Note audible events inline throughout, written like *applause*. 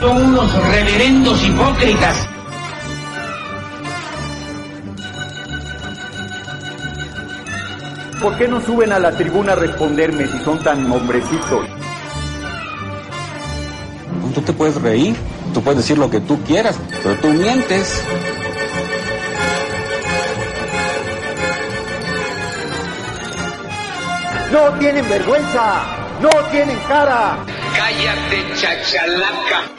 Son unos reverendos hipócritas. ¿Por qué no suben a la tribuna a responderme si son tan hombrecitos? Tú te puedes reír, tú puedes decir lo que tú quieras, pero tú mientes. ¡No tienen vergüenza! ¡No tienen cara! Cállate, chachalaca.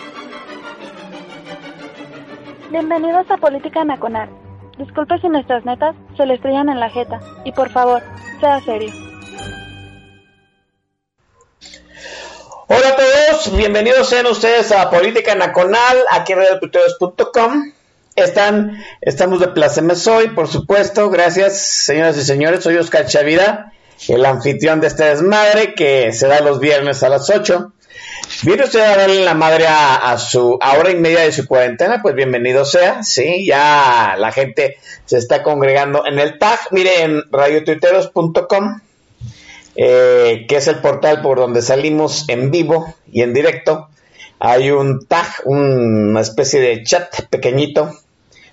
Bienvenidos a Política Nacional. Disculpe si nuestras netas se le estrellan en la jeta. Y por favor, sea serio. Hola a todos, bienvenidos sean ustedes a Política Nacional, aquí en radiotuiteros.com. Están, estamos de Placeme hoy, por supuesto. Gracias, señoras y señores. Soy Oscar Chavira, el anfitrión de este desmadre que se da los viernes a las 8. ¿Viene usted a darle la madre a, su hora y media de su cuarentena? Pues bienvenido sea, sí, ya la gente se está congregando en el tag. Mire, en radiotuiteros.com, eh, que es el portal por donde salimos en vivo y en directo, hay un tag, una especie de chat pequeñito.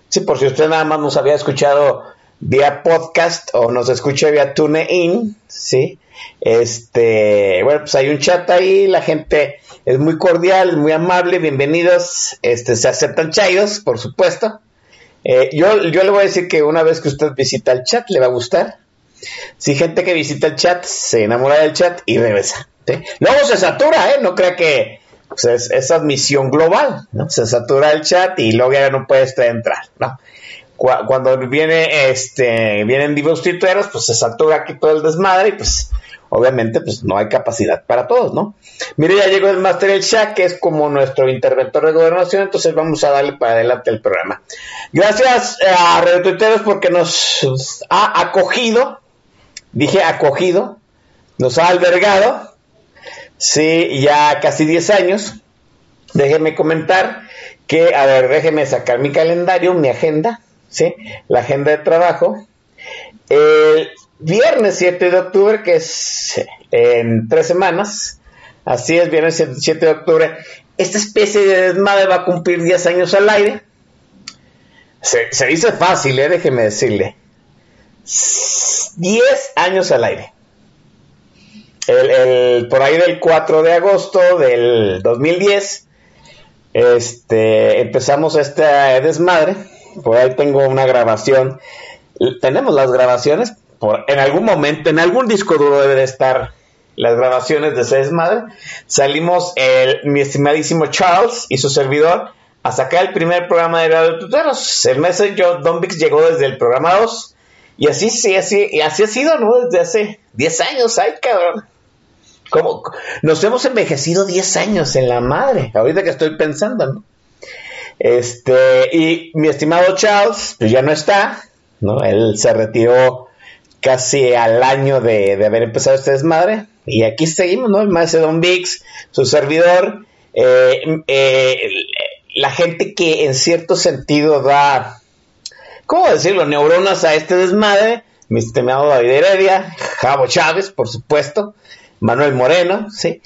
Sí, por si usted nada más nos había escuchado vía podcast o nos escucha vía TuneIn, sí. Este, bueno, pues hay un chat ahí, la gente es muy cordial, muy amable, bienvenidos, este, se aceptan chayos, por supuesto. Eh, yo, yo le voy a decir que una vez que usted visita el chat, le va a gustar. Si gente que visita el chat se enamora del chat y regresa. Luego se satura, ¿eh? No crea que pues, es, admisión global, ¿no? Se satura el chat y luego ya no puede entrar, ¿no? Cuando viene, este, vienen vivos tuiteros, pues se satura aquí todo el desmadre y pues obviamente pues no hay capacidad para todos, ¿no? Mire, ya llegó el Master El Shah, que es como nuestro interventor de gobernación, entonces vamos a darle para adelante el programa. Gracias eh, a Retuiteros porque nos ha acogido, dije acogido, nos ha albergado, sí, ya casi 10 años. Déjenme comentar que, a ver, déjenme sacar mi calendario, mi agenda, ¿sí? La agenda de trabajo. El viernes 7 de octubre, que es en tres semanas. Así es, viernes 7 de octubre. Esta especie de desmadre va a cumplir 10 años al aire. Se, dice fácil, ¿eh? déjeme decirle. 10 años al aire. El, por ahí del 4 de agosto del 2010, este, empezamos este desmadre. Por ahí tengo una grabación. Tenemos las grabaciones, en algún momento, en algún disco duro debe de estar las grabaciones de ese desmadre. Salimos el, mi estimadísimo Charles y su servidor a sacar el primer programa de Radio Tuteros. El Messenger Don Vix llegó desde el programa 2 y así, sí, así, y así ha sido, ¿no? Desde hace 10 años, ay cabrón. Como, nos hemos envejecido 10 años en la madre, ahorita que estoy pensando, ¿no? Este, y mi estimado Charles, pues ya no está, ¿no? Él se retiró casi al año de, haber empezado este desmadre. Y aquí seguimos, ¿no? El maestro Don Vix, su servidor, eh, eh, la gente que en cierto sentido da, ¿cómo decirlo?, neuronas a este desmadre. Mi estimado David Heredia, Javo Chávez, por supuesto, Manuel Moreno, ¿sí?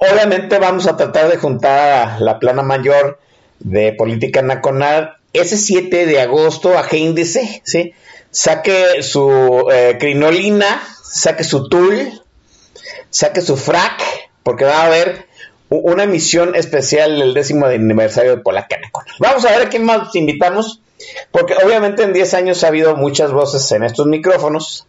obviamente vamos a tratar de juntar la plana mayor de política nacional ese 7 de agosto a Índice, ¿sí? saque su eh, crinolina, saque su tool, saque su frac, porque va a haber una emisión especial del décimo aniversario de Polacana. Vamos a ver a quién más invitamos, porque obviamente en 10 años ha habido muchas voces en estos micrófonos,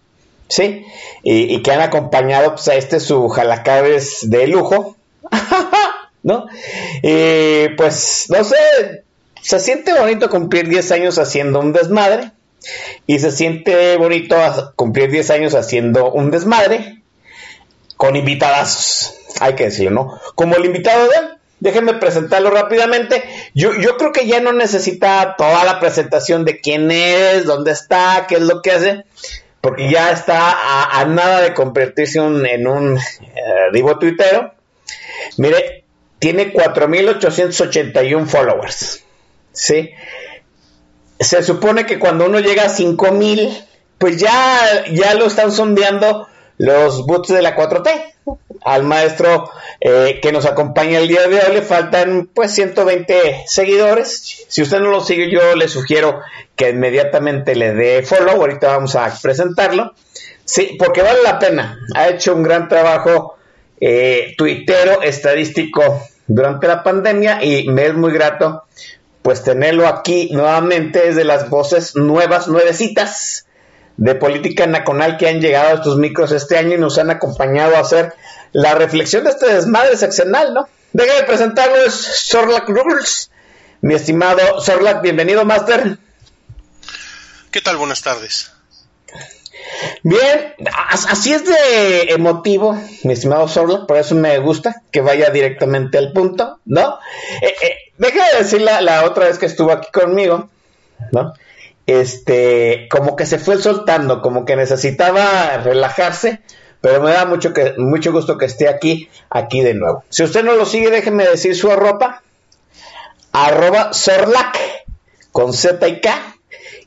¿sí? Y, que han acompañado pues, a este su jalacabes de lujo, *laughs* ¿no? Y pues, no sé, se siente bonito cumplir 10 años haciendo un desmadre. Y se siente bonito cumplir 10 años haciendo un desmadre con invitadazos. Hay que decirlo, ¿no? Como el invitado de él, déjenme presentarlo rápidamente. Yo, yo creo que ya no necesita toda la presentación de quién es, dónde está, qué es lo que hace, porque ya está a, nada de convertirse en un eh, divo tuitero. Mire, tiene 4.881 followers. ¿Sí? se supone que cuando uno llega a 5000, pues ya, ya lo están sondeando los boots de la 4T. Al maestro eh, que nos acompaña el día de hoy le faltan pues 120 seguidores. Si usted no lo sigue, yo le sugiero que inmediatamente le dé follow. Ahorita vamos a presentarlo. Sí, porque vale la pena. Ha hecho un gran trabajo eh, tuitero, estadístico durante la pandemia y me es muy grato pues tenerlo aquí nuevamente es de las voces nuevas, nuevecitas de política nacional que han llegado a estos micros este año y nos han acompañado a hacer la reflexión de este desmadre seccional, ¿no? Déjame presentarlo, es Sorlac Rules. Mi estimado Sorlac, bienvenido, Master. ¿Qué tal? Buenas tardes. Bien, así es de emotivo, mi estimado Sorlac, por eso me gusta que vaya directamente al punto, ¿no? Eh, eh, déjame decir la otra vez que estuvo aquí conmigo, ¿no? este, como que se fue soltando, como que necesitaba relajarse, pero me da mucho, mucho gusto que esté aquí, aquí de nuevo. Si usted no lo sigue, déjeme decir su arroba, arroba Sorlac, con Z y K,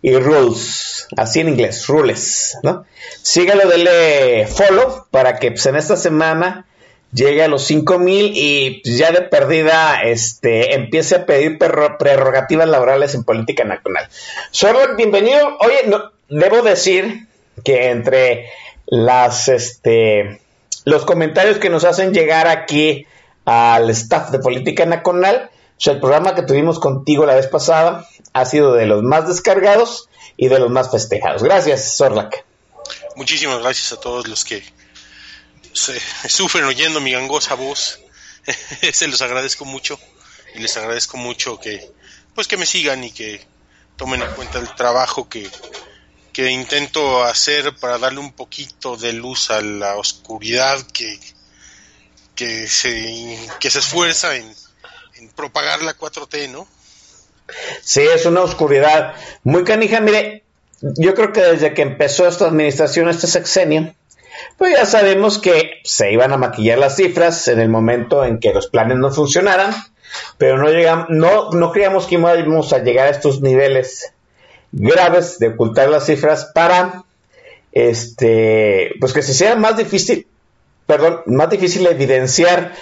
y rules, así en inglés, rules, ¿no? Sígalo, dele follow para que pues, en esta semana llegue a los 5000 y ya de perdida este, empiece a pedir prerrogativas laborales en política nacional. Solo bienvenido. Oye, debo decir que entre las este los comentarios que nos hacen llegar aquí al staff de política nacional, el programa que tuvimos contigo la vez pasada ha sido de los más descargados y de los más festejados. Gracias, Sorlac. Muchísimas gracias a todos los que se, *laughs* sufren oyendo mi gangosa voz. *laughs* se los agradezco mucho y les agradezco mucho que pues que me sigan y que tomen en cuenta el trabajo que, que intento hacer para darle un poquito de luz a la oscuridad que, que, se, que se esfuerza en, en propagar la 4T, ¿no? Sí, es una oscuridad muy canija. Mire, yo creo que desde que empezó esta administración, este sexenio, pues ya sabemos que se iban a maquillar las cifras en el momento en que los planes no funcionaran, pero no, llegamos, no, no creíamos que íbamos a llegar a estos niveles graves de ocultar las cifras para este pues que se sea más difícil perdón, más difícil evidenciar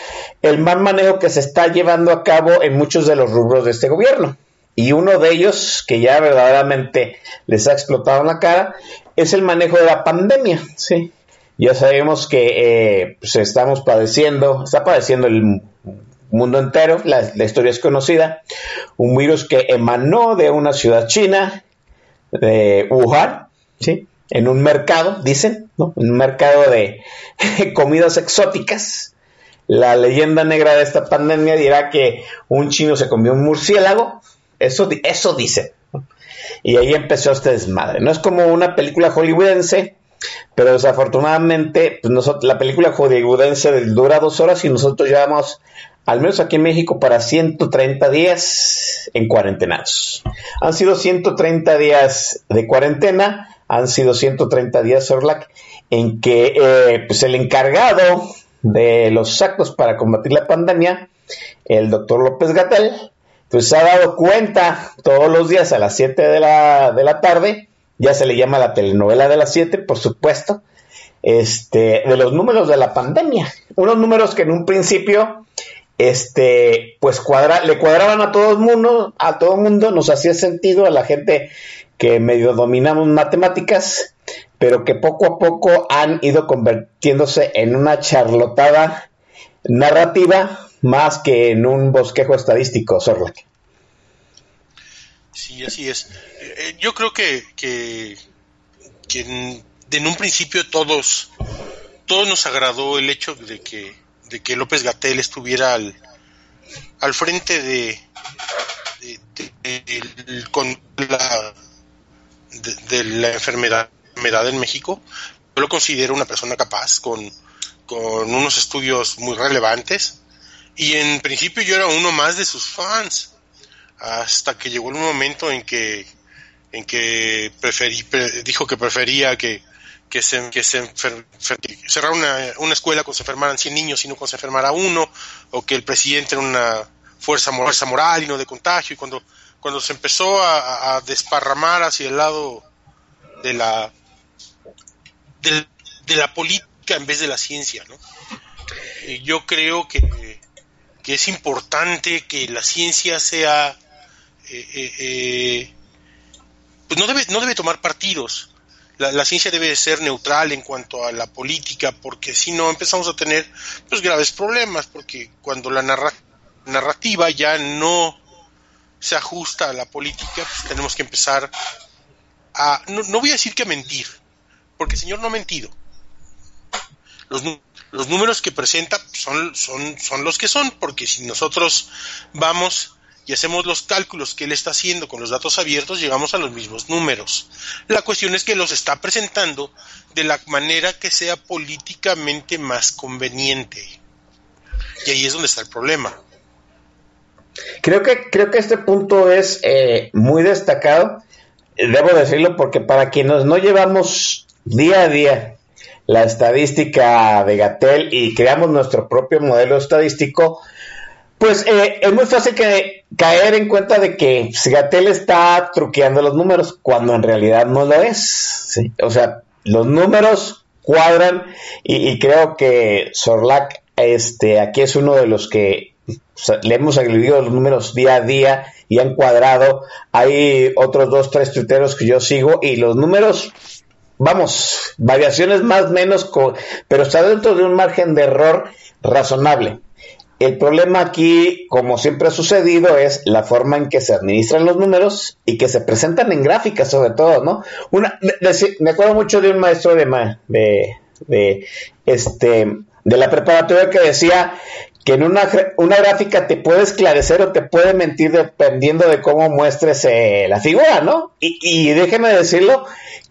el mal manejo que se está llevando a cabo en muchos de los rubros de este gobierno. Y uno de ellos, que ya verdaderamente les ha explotado en la cara, es el manejo de la pandemia. ¿sí? Ya sabemos que eh, pues estamos padeciendo, está padeciendo el mundo entero, la, historia es conocida, un virus que emanó de una ciudad china, de Wuhan, ¿sí? en un mercado, dicen, ¿no? un mercado de *laughs* comidas exóticas. La leyenda negra de esta pandemia dirá que un chino se comió un murciélago, eso, eso dice. Y ahí empezó este desmadre. No es como una película hollywoodense pero desafortunadamente, pues nosotros, la película hollywoodense dura dos horas y nosotros llevamos, al menos aquí en México, para 130 días en cuarentenados. Han sido 130 días de cuarentena, han sido 130 días, Orlac, en que eh, pues el encargado de los actos para combatir la pandemia, el doctor López Gatel, pues se ha dado cuenta todos los días a las 7 de la, de la tarde ya se le llama la telenovela de las 7, por supuesto, este, de los números de la pandemia. Unos números que en un principio, este, pues cuadra, le cuadraban a todo el mundo, a todo el mundo, nos hacía sentido a la gente que medio dominamos matemáticas, pero que poco a poco han ido convirtiéndose en una charlotada narrativa más que en un bosquejo estadístico, Sorlac. Sí, así es. Eh, yo creo que, que, en, un principio todos, todos nos agradó el hecho de que, de que López Gatel estuviera al, al frente de, de, con la, de, la enfermedad, enfermedad en México. Yo lo considero una persona capaz, con, con unos estudios muy relevantes. Y en principio yo era uno más de sus fans hasta que llegó el momento en que en que preferí, dijo que prefería que, que se, que se cerrar una, una, escuela con se enfermaran 100 niños y no con se enfermara uno, o que el presidente era una fuerza, fuerza moral y no de contagio, y cuando, cuando se empezó a, desparramar hacia el lado de la, de, la política en vez de la ciencia, ¿no? Yo creo que, que, es importante que la ciencia sea, eh, eh, pues no debe, no debe tomar partidos. La, la, ciencia debe ser neutral en cuanto a la política, porque si no empezamos a tener pues graves problemas, porque cuando la narra narrativa ya no se ajusta a la política, pues tenemos que empezar a, no, no voy a decir que mentir, porque el señor no ha mentido, los, los números que presenta son, son, son los que son, porque si nosotros vamos y hacemos los cálculos que él está haciendo con los datos abiertos, llegamos a los mismos números. La cuestión es que los está presentando de la manera que sea políticamente más conveniente. Y ahí es donde está el problema. Creo que, creo que este punto es eh, muy destacado, debo decirlo, porque para quienes no llevamos día a día la estadística de Gatel y creamos nuestro propio modelo estadístico, pues eh, es muy fácil que caer en cuenta de que Gatel está truqueando los números cuando en realidad no lo es. O sea, los números cuadran y, creo que Sorlac este, aquí es uno de los que le hemos agregado los números día a día y han cuadrado. Hay otros dos, tres tuiteros que yo sigo y los números vamos, variaciones más menos, pero está dentro de un margen de error razonable. El problema aquí, como siempre ha sucedido, es la forma en que se administran los números y que se presentan en gráficas, sobre todo, ¿no? Una, me acuerdo mucho de un maestro de, de, de, este, de la preparatoria que decía que en una, una gráfica te puede esclarecer o te puede mentir dependiendo de cómo muestres eh, la figura, ¿no? Y, y déjeme decirlo,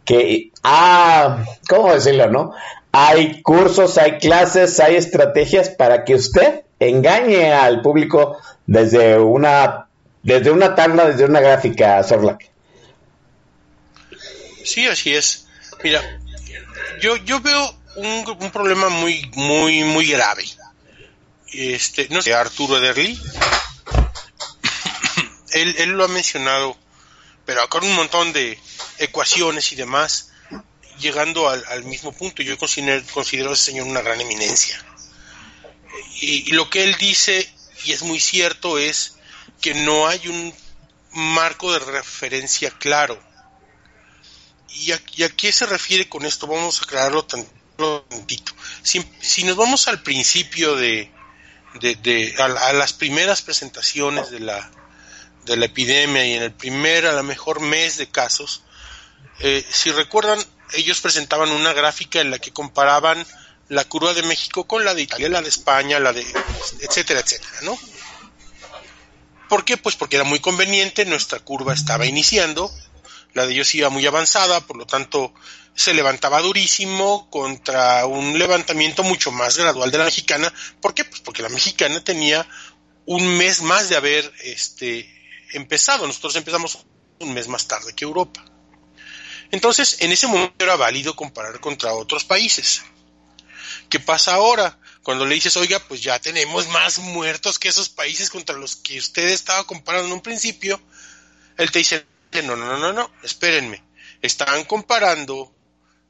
que, ah, ¿cómo decirlo, no? Hay cursos, hay clases, hay estrategias para que usted engañe al público desde una, desde una tabla, desde una gráfica, Sorlac. Sí, así es. Mira, yo, yo veo un, un problema muy, muy, muy grave. Este, no sé, Arturo Ederly, él, él lo ha mencionado, pero con un montón de, ecuaciones y demás, llegando al, mismo punto. Yo considero, considero, a ese señor una gran eminencia. Y, y, lo que él dice, y es muy cierto, es que no hay un marco de referencia claro. ¿Y a, y a qué se refiere con esto? Vamos a aclararlo tantito. Si, si nos vamos al principio de, de, de a, a, las primeras presentaciones de la, de la epidemia y en el primer, a lo mejor mes de casos, eh, si recuerdan, ellos presentaban una gráfica en la que comparaban la curva de México con la de Italia, la de España, la de etcétera, etcétera, ¿no? ¿Por qué? Pues porque era muy conveniente, nuestra curva estaba iniciando, la de ellos iba muy avanzada, por lo tanto se levantaba durísimo contra un levantamiento mucho más gradual de la mexicana. ¿Por qué? Pues porque la mexicana tenía un mes más de haber este, empezado. Nosotros empezamos un mes más tarde que Europa. Entonces, en ese momento era válido comparar contra otros países. ¿Qué pasa ahora? Cuando le dices, oiga, pues ya tenemos más muertos que esos países contra los que usted estaba comparando en un principio, él te dice, no, no, no, no, no, espérenme, están comparando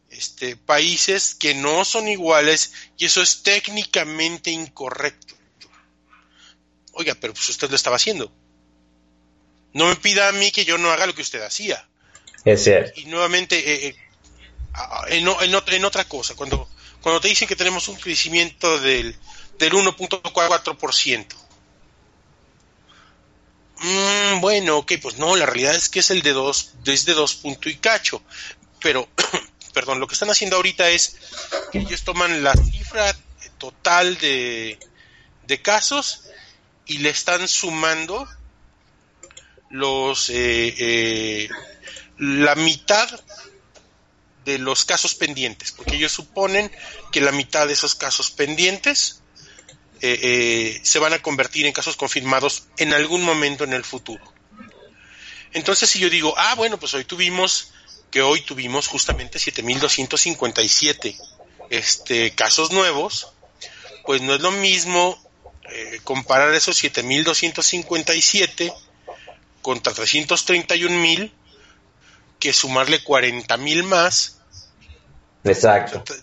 este, países que no son iguales y eso es técnicamente incorrecto. Oiga, pero pues usted lo estaba haciendo. No me pida a mí que yo no haga lo que usted hacía. Es. Y nuevamente, eh, eh, en, en, en, otra cosa, cuando, cuando te dicen que tenemos un crecimiento del, del 1.4%, mmm, bueno, ok, pues no, la realidad es que es el de 2, desde 2 punto y cacho, pero, *clears throat* perdón, lo que están haciendo ahorita es que ellos toman la cifra total de, de casos y le están sumando los eh, eh, la mitad de los casos pendientes, porque ellos suponen que la mitad de esos casos pendientes eh, eh, se van a convertir en casos confirmados en algún momento en el futuro. Entonces, si yo digo, ah, bueno, pues hoy tuvimos, que hoy tuvimos justamente 7.257 este, casos nuevos, pues no es lo mismo eh, comparar esos 7.257 contra 331.000 que sumarle 40 mil más Exacto. Te,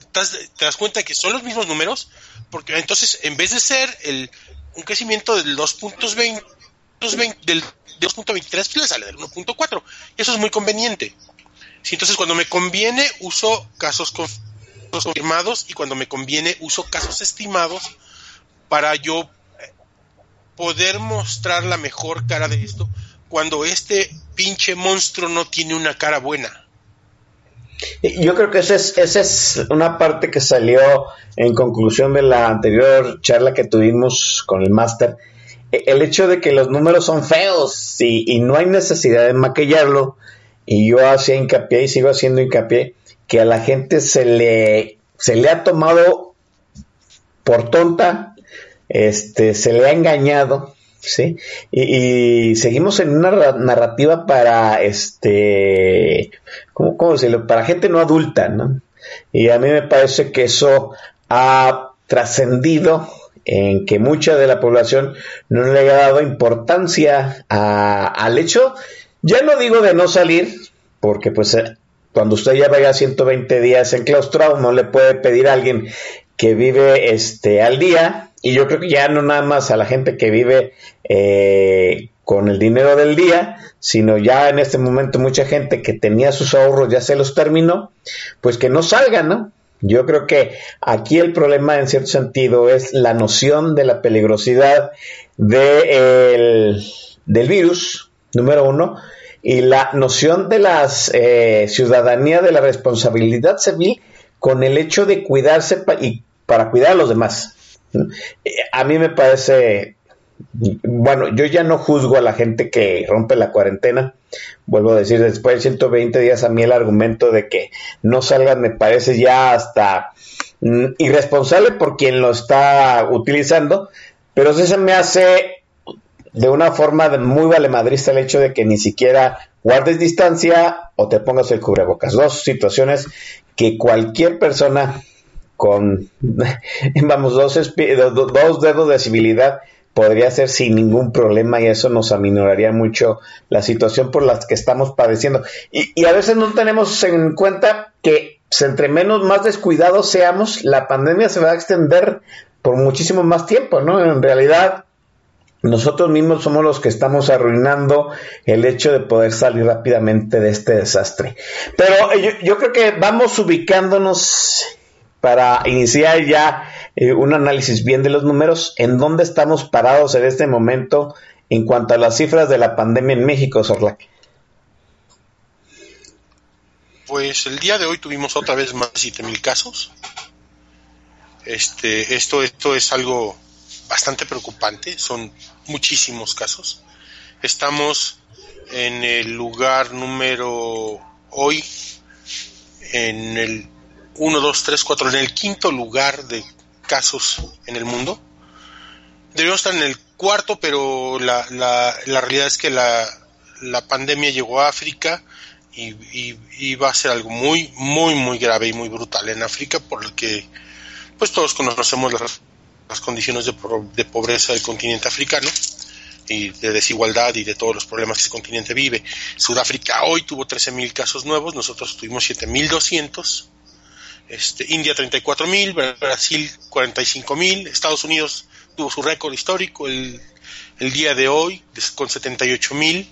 das cuenta que son los mismos números, porque entonces en vez de ser el un crecimiento del 2.20 del 2.23 pues le sale del 1.4. Eso es muy conveniente. Si entonces cuando me conviene uso casos confirmados y cuando me conviene uso casos estimados para yo poder mostrar la mejor cara de esto cuando este pinche monstruo no tiene una cara buena. Yo creo que esa es, esa es una parte que salió en conclusión de la anterior charla que tuvimos con el máster. E, el hecho de que los números son feos y, no hay necesidad de maquillarlo, y yo hacía hincapié y sigo haciendo hincapié, que a la gente se le, se le ha tomado por tonta, este, se le ha engañado, ¿sí? Y, seguimos en una narrativa para, este, ¿cómo, cómo decirlo? Para gente no adulta, ¿no? Y a mí me parece que eso ha trascendido en que mucha de la población no le ha dado importancia al hecho, ya no digo de no salir, porque pues eh, cuando usted ya vaya 120 días enclaustrado, no le puede pedir a alguien que vive este al día, y yo creo que ya no nada más a la gente que vive eh, con el dinero del día, sino ya en este momento mucha gente que tenía sus ahorros ya se los terminó, pues que no salgan, ¿no? Yo creo que aquí el problema en cierto sentido es la noción de la peligrosidad del virus, número uno, y la noción de la eh, ciudadanía, de la responsabilidad civil con el hecho de cuidarse y para cuidar a los demás. Eh, a mí me parece, bueno, yo ya no juzgo a la gente que rompe la cuarentena. Vuelvo a decir, después de 120 días a mí el argumento de que no salgan me parece ya hasta mm, irresponsable por quien lo está utilizando, pero sí se me hace de una forma muy valemadrista el hecho de que ni siquiera guardes distancia o te pongas el cubrebocas. Dos situaciones que cualquier persona con, *laughs* vamos, dos, dos dedos de civilidad podría ser sin ningún problema y eso nos aminoraría mucho la situación por la que estamos padeciendo. Y, y a veces no tenemos en cuenta que pues, entre menos más descuidados seamos, la pandemia se va a extender por muchísimo más tiempo, ¿no? En realidad, nosotros mismos somos los que estamos arruinando el hecho de poder salir rápidamente de este desastre. Pero yo, yo creo que vamos ubicándonos para iniciar ya eh, un análisis bien de los números, en dónde estamos parados en este momento en cuanto a las cifras de la pandemia en México, Sorlac. Pues el día de hoy tuvimos otra vez más de 7000 casos. Este, esto, esto es algo bastante preocupante, son muchísimos casos. Estamos en el lugar número hoy, en el 1, 2, 3, 4, en el quinto lugar de casos en el mundo. Deberíamos estar en el cuarto, pero la, la, la realidad es que la, la, pandemia llegó a África y, y, va a ser algo muy, muy, muy grave y muy brutal en África, por el que pues todos conocemos las, las condiciones de, de pobreza del continente africano y de desigualdad y de todos los problemas que ese continente vive. Sudáfrica hoy tuvo 13.000 casos nuevos, nosotros tuvimos 7.200 este, India 34.000, Brasil 45.000, Estados Unidos tuvo su récord histórico el, el día de hoy con 78.000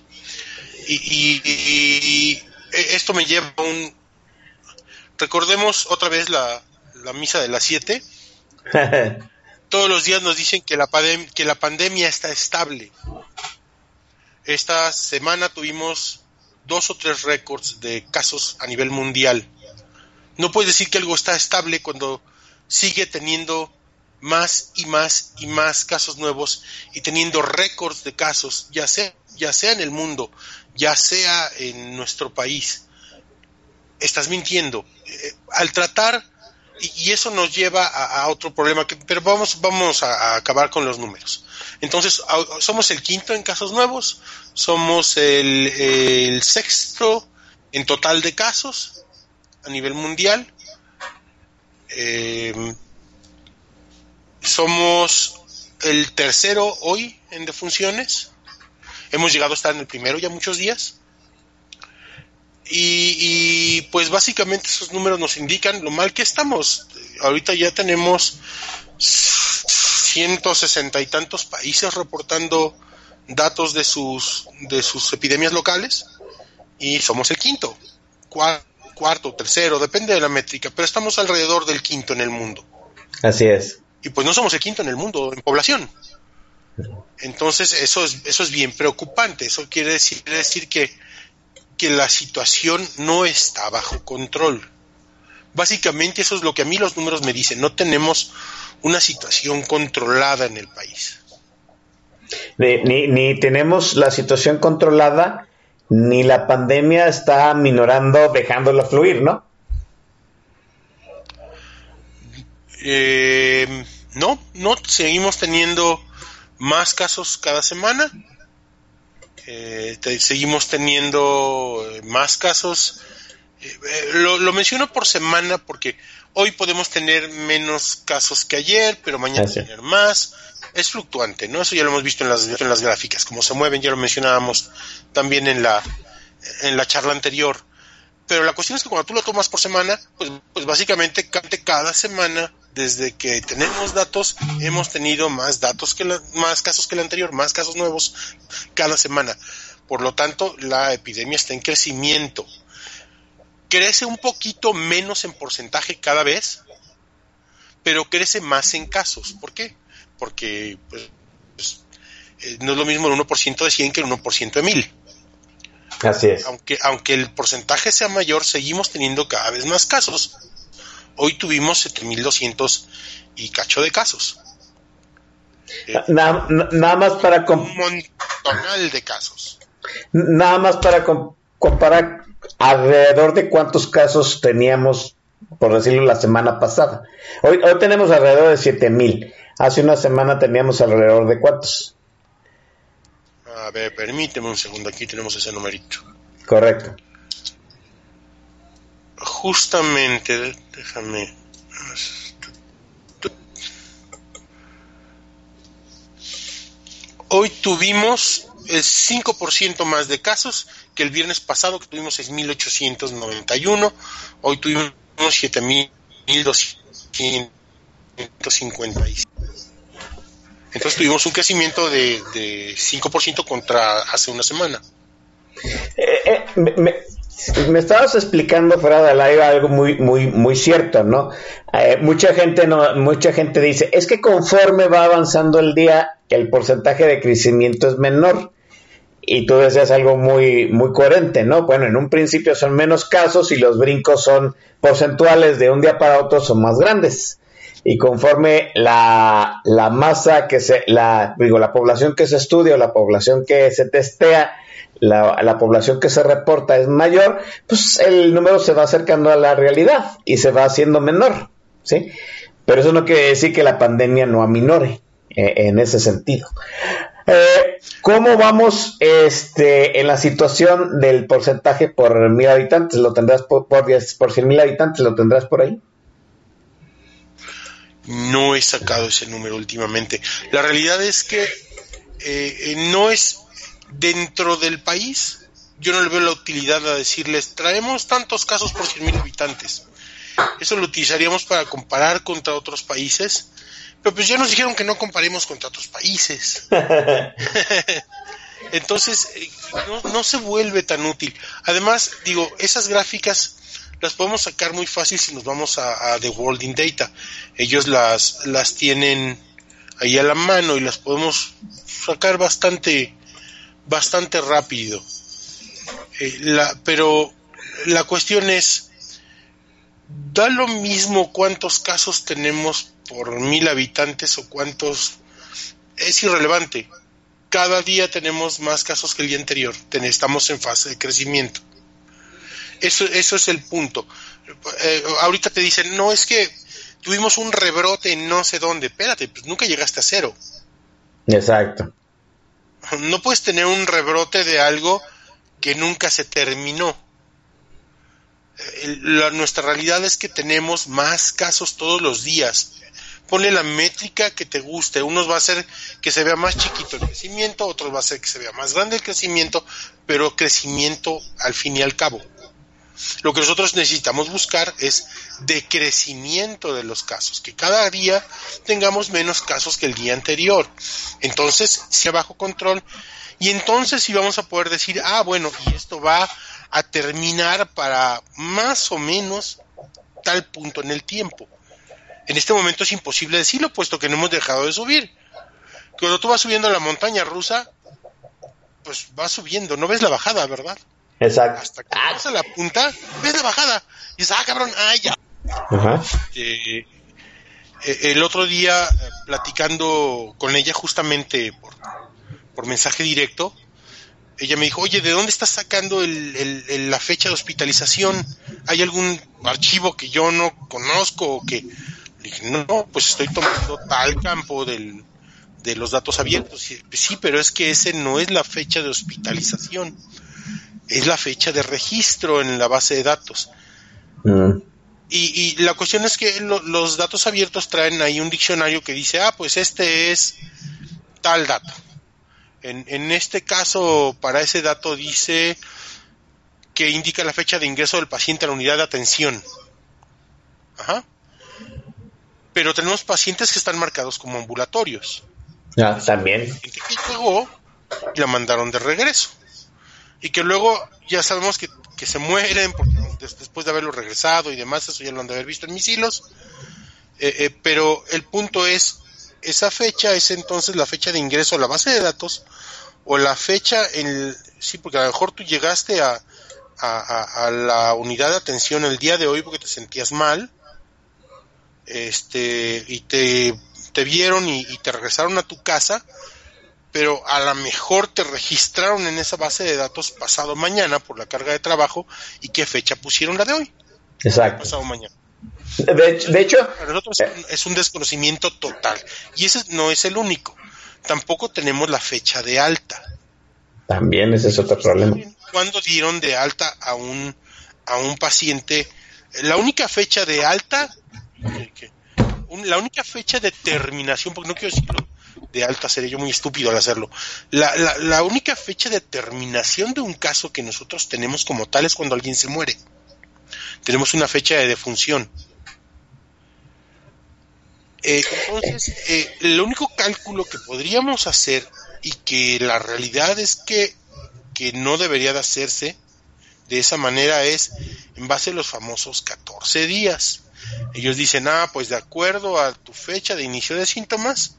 y, y, y, esto me lleva a un... Recordemos otra vez la, la misa de las 7. *laughs* Todos los días nos dicen que la, que la pandemia está estable. Esta semana tuvimos dos o tres récords de casos a nivel mundial no puedes decir que algo está estable cuando sigue teniendo más y más y más casos nuevos y teniendo récords de casos, ya sea, ya sea en el mundo, ya sea en nuestro país. Estás mintiendo. Eh, al tratar, y, eso nos lleva a, otro problema, que, pero vamos, vamos a, acabar con los números. Entonces, somos el quinto en casos nuevos, somos el sexto en total de casos, a nivel mundial. Eh, somos el tercero hoy en defunciones. Hemos llegado a estar en el primero ya muchos días. Y, pues básicamente esos números nos indican lo mal que estamos. Ahorita ya tenemos 160 y tantos países reportando datos de sus, de sus epidemias locales y somos el quinto, cuarto, tercero, depende de la métrica, pero estamos alrededor del quinto en el mundo. Así es. Y pues no somos el quinto en el mundo en población. Entonces eso es, eso es bien preocupante. Eso quiere decir, quiere decir que, que la situación no está bajo control. Básicamente eso es lo que a mí los números me dicen. No tenemos una situación controlada en el país. Ni, ni, tenemos la situación controlada, ni la pandemia está minorando, dejándola fluir, ¿no? Eh, no, no, seguimos teniendo más casos cada semana. Eh, seguimos teniendo más casos. Eh, lo, lo, menciono por semana porque hoy podemos tener menos casos que ayer, pero mañana tener más es fluctuante, ¿no? Eso ya lo hemos visto en las, en las gráficas, cómo se mueven, ya lo mencionábamos también en la, en la charla anterior. Pero la cuestión es que cuando tú lo tomas por semana, pues, pues básicamente cada semana, desde que tenemos datos, hemos tenido más datos que más casos que el anterior, más casos nuevos cada semana. Por lo tanto, la epidemia está en crecimiento. Crece un poquito menos en porcentaje cada vez, pero crece más en casos. ¿Por qué? Porque pues, pues eh, no es lo mismo el 1% de 100 que el 1% de 1000. Así es. Aunque, aunque el porcentaje sea mayor, seguimos teniendo cada vez más casos. Hoy tuvimos 7200 y cacho de casos. Eh, nada, nada más para. Un montonal de casos. Nada más para comparar alrededor de cuántos casos teníamos, por decirlo, la semana pasada. Hoy, hoy tenemos alrededor de 7000. Hace una semana teníamos alrededor de cuántos. A ver, permíteme un segundo, aquí tenemos ese numerito. Correcto. Justamente, déjame. Hoy tuvimos el 5% más de casos que el viernes pasado, que tuvimos 6.891. Hoy tuvimos 7.200. 156. Entonces tuvimos un crecimiento de, de 5% contra hace una semana. Eh, eh, me, estabas explicando fuera del aire algo muy muy muy cierto, ¿no? Eh, mucha gente no mucha gente dice, es que conforme va avanzando el día, el porcentaje de crecimiento es menor. Y tú decías algo muy muy coherente, ¿no? Bueno, en un principio son menos casos y los brincos son porcentuales de un día para otro son más grandes y conforme la, la masa que se, la, digo, la población que se estudia o la población que se testea, la, la, población que se reporta es mayor, pues el número se va acercando a la realidad y se va haciendo menor, ¿sí? Pero eso no quiere decir que la pandemia no aminore eh, en ese sentido. Eh, ¿Cómo vamos este, en la situación del porcentaje por mil habitantes? ¿Lo tendrás por, por, por cien mil habitantes? ¿Lo tendrás por ahí? No he sacado ese número últimamente. La realidad es que eh, no es dentro del país. Yo no le veo la utilidad a decirles, traemos tantos casos por 100.000 habitantes. Eso lo utilizaríamos para comparar contra otros países. Pero pues ya nos dijeron que no comparemos contra otros países. *laughs* Entonces, eh, no, no se vuelve tan útil. Además, digo, esas gráficas las podemos sacar muy fácil si nos vamos a, The World in Data. Ellos las, las tienen ahí a la mano y las podemos sacar bastante, bastante rápido. Eh, la, pero la cuestión es, da lo mismo cuántos casos tenemos por mil habitantes o cuántos, es irrelevante. Cada día tenemos más casos que el día anterior. Estamos en fase de crecimiento. Eso, eso es el punto. Eh, ahorita te dicen, no, es que tuvimos un rebrote en no sé dónde. Espérate, pues nunca llegaste a cero. Exacto. No puedes tener un rebrote de algo que nunca se terminó. Eh, nuestra realidad es que tenemos más casos todos los días. Ponle la métrica que te guste. Unos va a ser que se vea más chiquito el crecimiento, otros va a ser que se vea más grande el crecimiento, pero crecimiento al fin y al cabo. Lo que nosotros necesitamos buscar es decrecimiento de los casos, que cada día tengamos menos casos que el día anterior. Entonces, sea bajo control. Y entonces sí vamos a poder decir, ah, bueno, y esto va a terminar para más o menos tal punto en el tiempo. En este momento es imposible decirlo, puesto que no hemos dejado de subir. Cuando tú vas subiendo la montaña rusa, pues va subiendo, no ves la bajada, ¿verdad? Exacto. Hasta que vas a la punta, ves la bajada. Y dices, ah, cabrón, ah, ya. Ajá. Eh, el otro día, eh, platicando con ella justamente por, por mensaje directo, ella me dijo, oye, ¿de dónde estás sacando el, el- el- la fecha de hospitalización? ¿Hay algún archivo que yo no conozco o que... Le dije, no, pues estoy tomando tal campo del, de los datos abiertos. Y, pues sí, pero es que ese no es la fecha de hospitalización, es la fecha de registro en la base de datos. Mm. Y, y la cuestión es que lo- los datos abiertos traen ahí un diccionario que dice, ah, pues este es tal dato. En, en este caso, para ese dato dice que indica la fecha de ingreso del paciente a la unidad de atención. Ajá. Pero tenemos pacientes que están marcados como ambulatorios. Ah, también. Gente que llegó y la mandaron de regreso. Y que luego ya sabemos que, que se mueren porque des- después de haberlo regresado y demás, eso ya lo han de haber visto en mis hilos. Eh, eh, pero el punto es, esa fecha es entonces la fecha de ingreso a la base de datos o la fecha en... Sí, porque a lo mejor tú llegaste a, a, a- la unidad de atención el día de hoy porque te sentías mal este y te, te vieron y te regresaron a tu casa, pero a lo mejor te registraron en esa base de datos pasado mañana por la carga de trabajo y qué fecha pusieron la de hoy, Exacto. pasado mañana. De, hecho- de hecho, Para nosotros es un- es un desconocimiento total y ese no es el único. Tampoco tenemos la fecha de alta. también ese es otro problema. ¿Cuándo dieron de alta a un, a un paciente? La única fecha de alta, la única fecha de terminación, porque no quiero decirlo de alta, sería yo muy estúpido al hacerlo. La, la, la única fecha de terminación de un caso que nosotros tenemos como tal es cuando alguien se muere. Tenemos una fecha de defunción. Eh, entonces, eh, el único cálculo que podríamos hacer y que la realidad es que, que no debería de hacerse de esa manera es en base a los famosos 14 días. Ellos dicen, ah, pues de acuerdo a tu fecha de inicio de síntomas,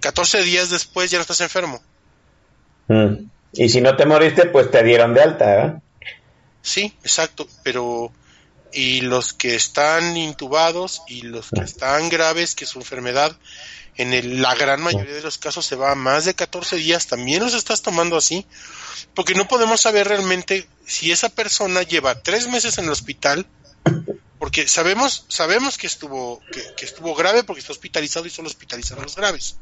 14 días después ya no estás enfermo. Mm. Y si no te moriste, pues te dieron de alta. Sí, exacto, pero y los que están intubados y los que están graves, que su enfermedad en el- la gran mayoría de los casos se va a más de 14 días, también los estás tomando así, porque no podemos saber realmente si esa persona lleva tres meses en el hospital, porque sabemos sabemos que estuvo que, que estuvo grave porque está hospitalizado y solo hospitalizan los graves,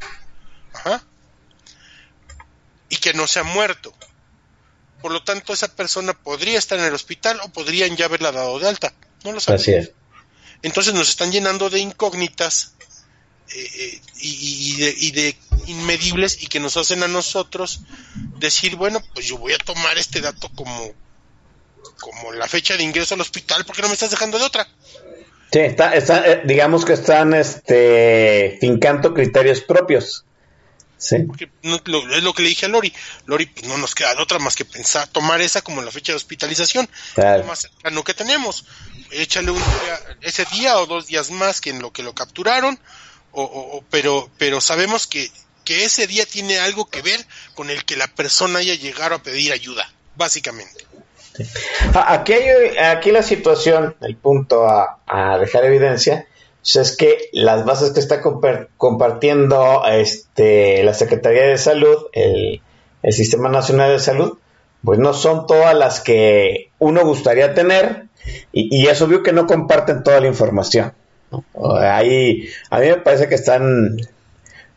Ajá. y que no se ha muerto. Por lo tanto, esa persona podría estar en el hospital o podrían ya haberla dado de alta. No lo sabemos. Así es. Entonces nos están llenando de incógnitas eh, eh, y, y de, y de inmedibles y que nos hacen a nosotros decir, bueno, pues yo voy a tomar este dato como, como la fecha de ingreso al hospital porque no me estás dejando de otra. Sí, está, está, eh, digamos que están este, fincando criterios propios. Sí. Porque no- lo- es lo que le dije a Lori. Lori, pues no nos queda de otra más que pensar, tomar esa como la fecha de hospitalización. Claro. Lo más cercano que tenemos. Échale un día, ese día o dos días más que en lo que lo capturaron, o, o- o- pero, pero sabemos que, que ese día tiene algo que ver con el que la persona haya llegado a pedir ayuda, básicamente. Ah, Aquí, la situación, el punto a, dejar evidencia, es que las bases que está compa- compartiendo este, la Secretaría de Salud, el, Sistema Nacional de Salud, pues no son todas las que uno gustaría tener y, y es que no comparten toda la información. Ahí, a mí me parece que están,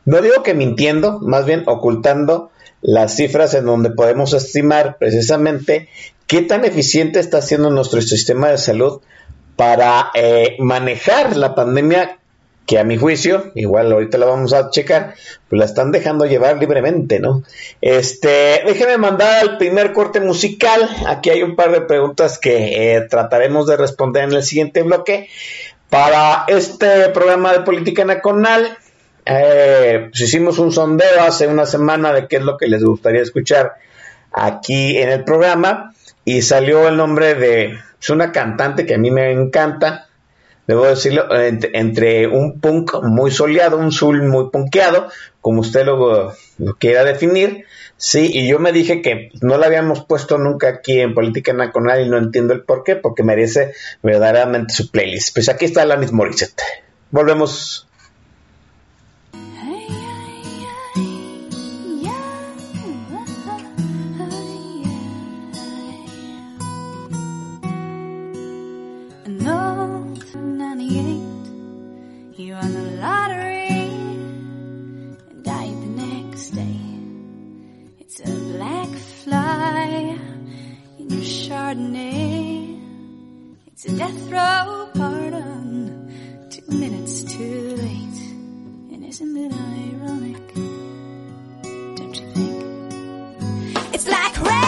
no digo que mintiendo, más bien ocultando las cifras en donde podemos estimar precisamente qué tan eficiente está siendo nuestro sistema de salud para eh, manejar la pandemia que a mi juicio, igual ahorita la vamos a checar, pues la están dejando llevar libremente, ¿no? Este, déjeme mandar al primer corte musical. Aquí hay un par de preguntas que eh, trataremos de responder en el siguiente bloque. Para este programa de política nacional, eh, pues hicimos un sondeo hace una semana de qué es lo que les gustaría escuchar aquí en el programa y salió el nombre de es una cantante que a mí me encanta, debo decirlo, entre, un punk muy soleado, un soul muy punkeado, como usted lo, quiera definir, sí, y yo me dije que no la habíamos puesto nunca aquí en Política Nacional y no entiendo el por qué, porque merece verdaderamente su playlist. Pues aquí está Alanis Morissette. Volvemos. Chardonnay. It's a death row pardon, two minutes too late. And isn't it ironic? Don't you think? It's like rain.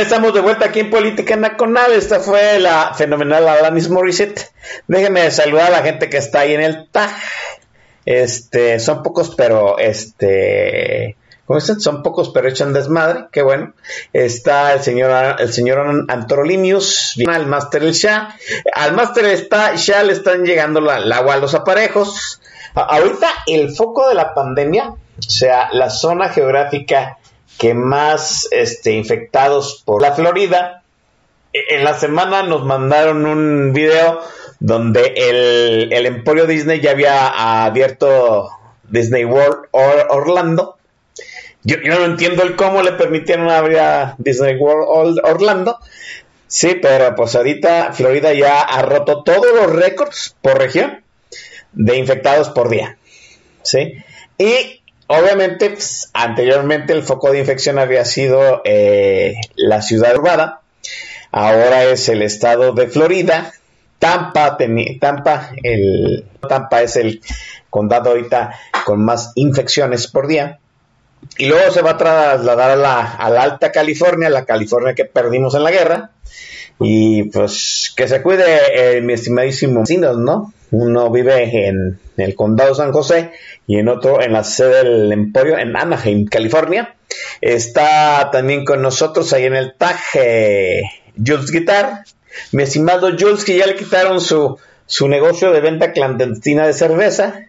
Estamos de vuelta aquí en Política Nacional. Esta fue la fenomenal Alanis Morissette. Déjenme saludar a la gente que está ahí en el TAG. Este, son pocos, pero este, ¿cómo dicen? Son pocos, pero echan desmadre. Qué bueno. Está el señor, el señor Antorolimius, al Máster El Shah. Al Máster está, Shah le están llegando el agua a los aparejos. ahorita el foco de la pandemia, o sea, la zona geográfica que más este, infectados por la Florida. E, en la semana nos mandaron un video donde el, el Emporio Disney ya había abierto Disney World Orlando. Yo, no entiendo el cómo le permitieron abrir a Disney World Orlando. Sí, pero pues ahorita Florida ya ha roto todos los récords por región de infectados por día. ¿Sí? Y Obviamente, pues, anteriormente el foco de infección había sido eh, la ciudad urbana, ahora es el estado de Florida. Tampa, Tampa, el, Tampa es el condado ahorita con más infecciones por día. Y luego se va a trasladar a la, a la Alta California, la California que perdimos en la guerra. Y pues que se cuide, eh, mi estimadísimo vecinos, ¿no? Uno vive en el condado San José y en otro en la sede del Emporio en Anaheim, California. Está también con nosotros ahí en el TAG eh, Jules Guitar. mi estimado Jules, que ya le quitaron su, su negocio de venta clandestina de cerveza.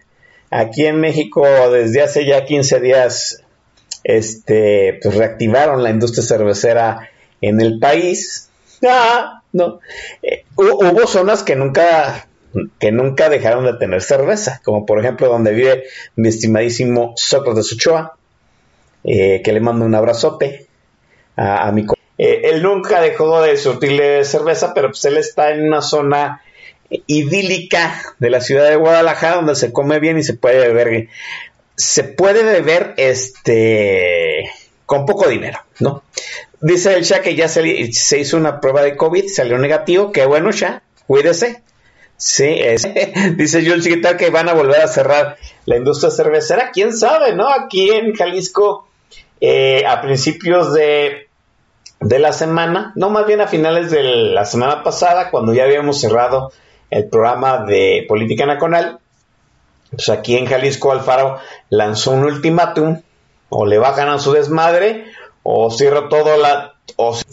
Aquí en México, desde hace ya 15 días, este, pues reactivaron la industria cervecera en el país. *laughs* Ah, no. Eh, hubo zonas que nunca, que nunca dejaron de tener cerveza, como por ejemplo donde vive mi estimadísimo Sócrates Ochoa, eh, que le mando un abrazote a, mi eh, él nunca dejó de surtirle cerveza, pero pues él está en una zona idílica de la ciudad de Guadalajara donde se come bien y se puede beber se puede beber este con poco dinero, ¿no? Dice el Sha que ya se, hizo una prueba de COVID, salió negativo, qué bueno Sha, cuídese. Sí, *laughs* dice Jules Chiquital que van a volver a cerrar la industria cervecera, quién sabe, ¿no? Aquí en Jalisco, eh, a principios de, de la semana, no más bien a finales de la semana pasada, cuando ya habíamos cerrado el programa de política nacional, pues aquí en Jalisco Alfaro lanzó un ultimátum, o le bajan a su desmadre, o cierra todo la,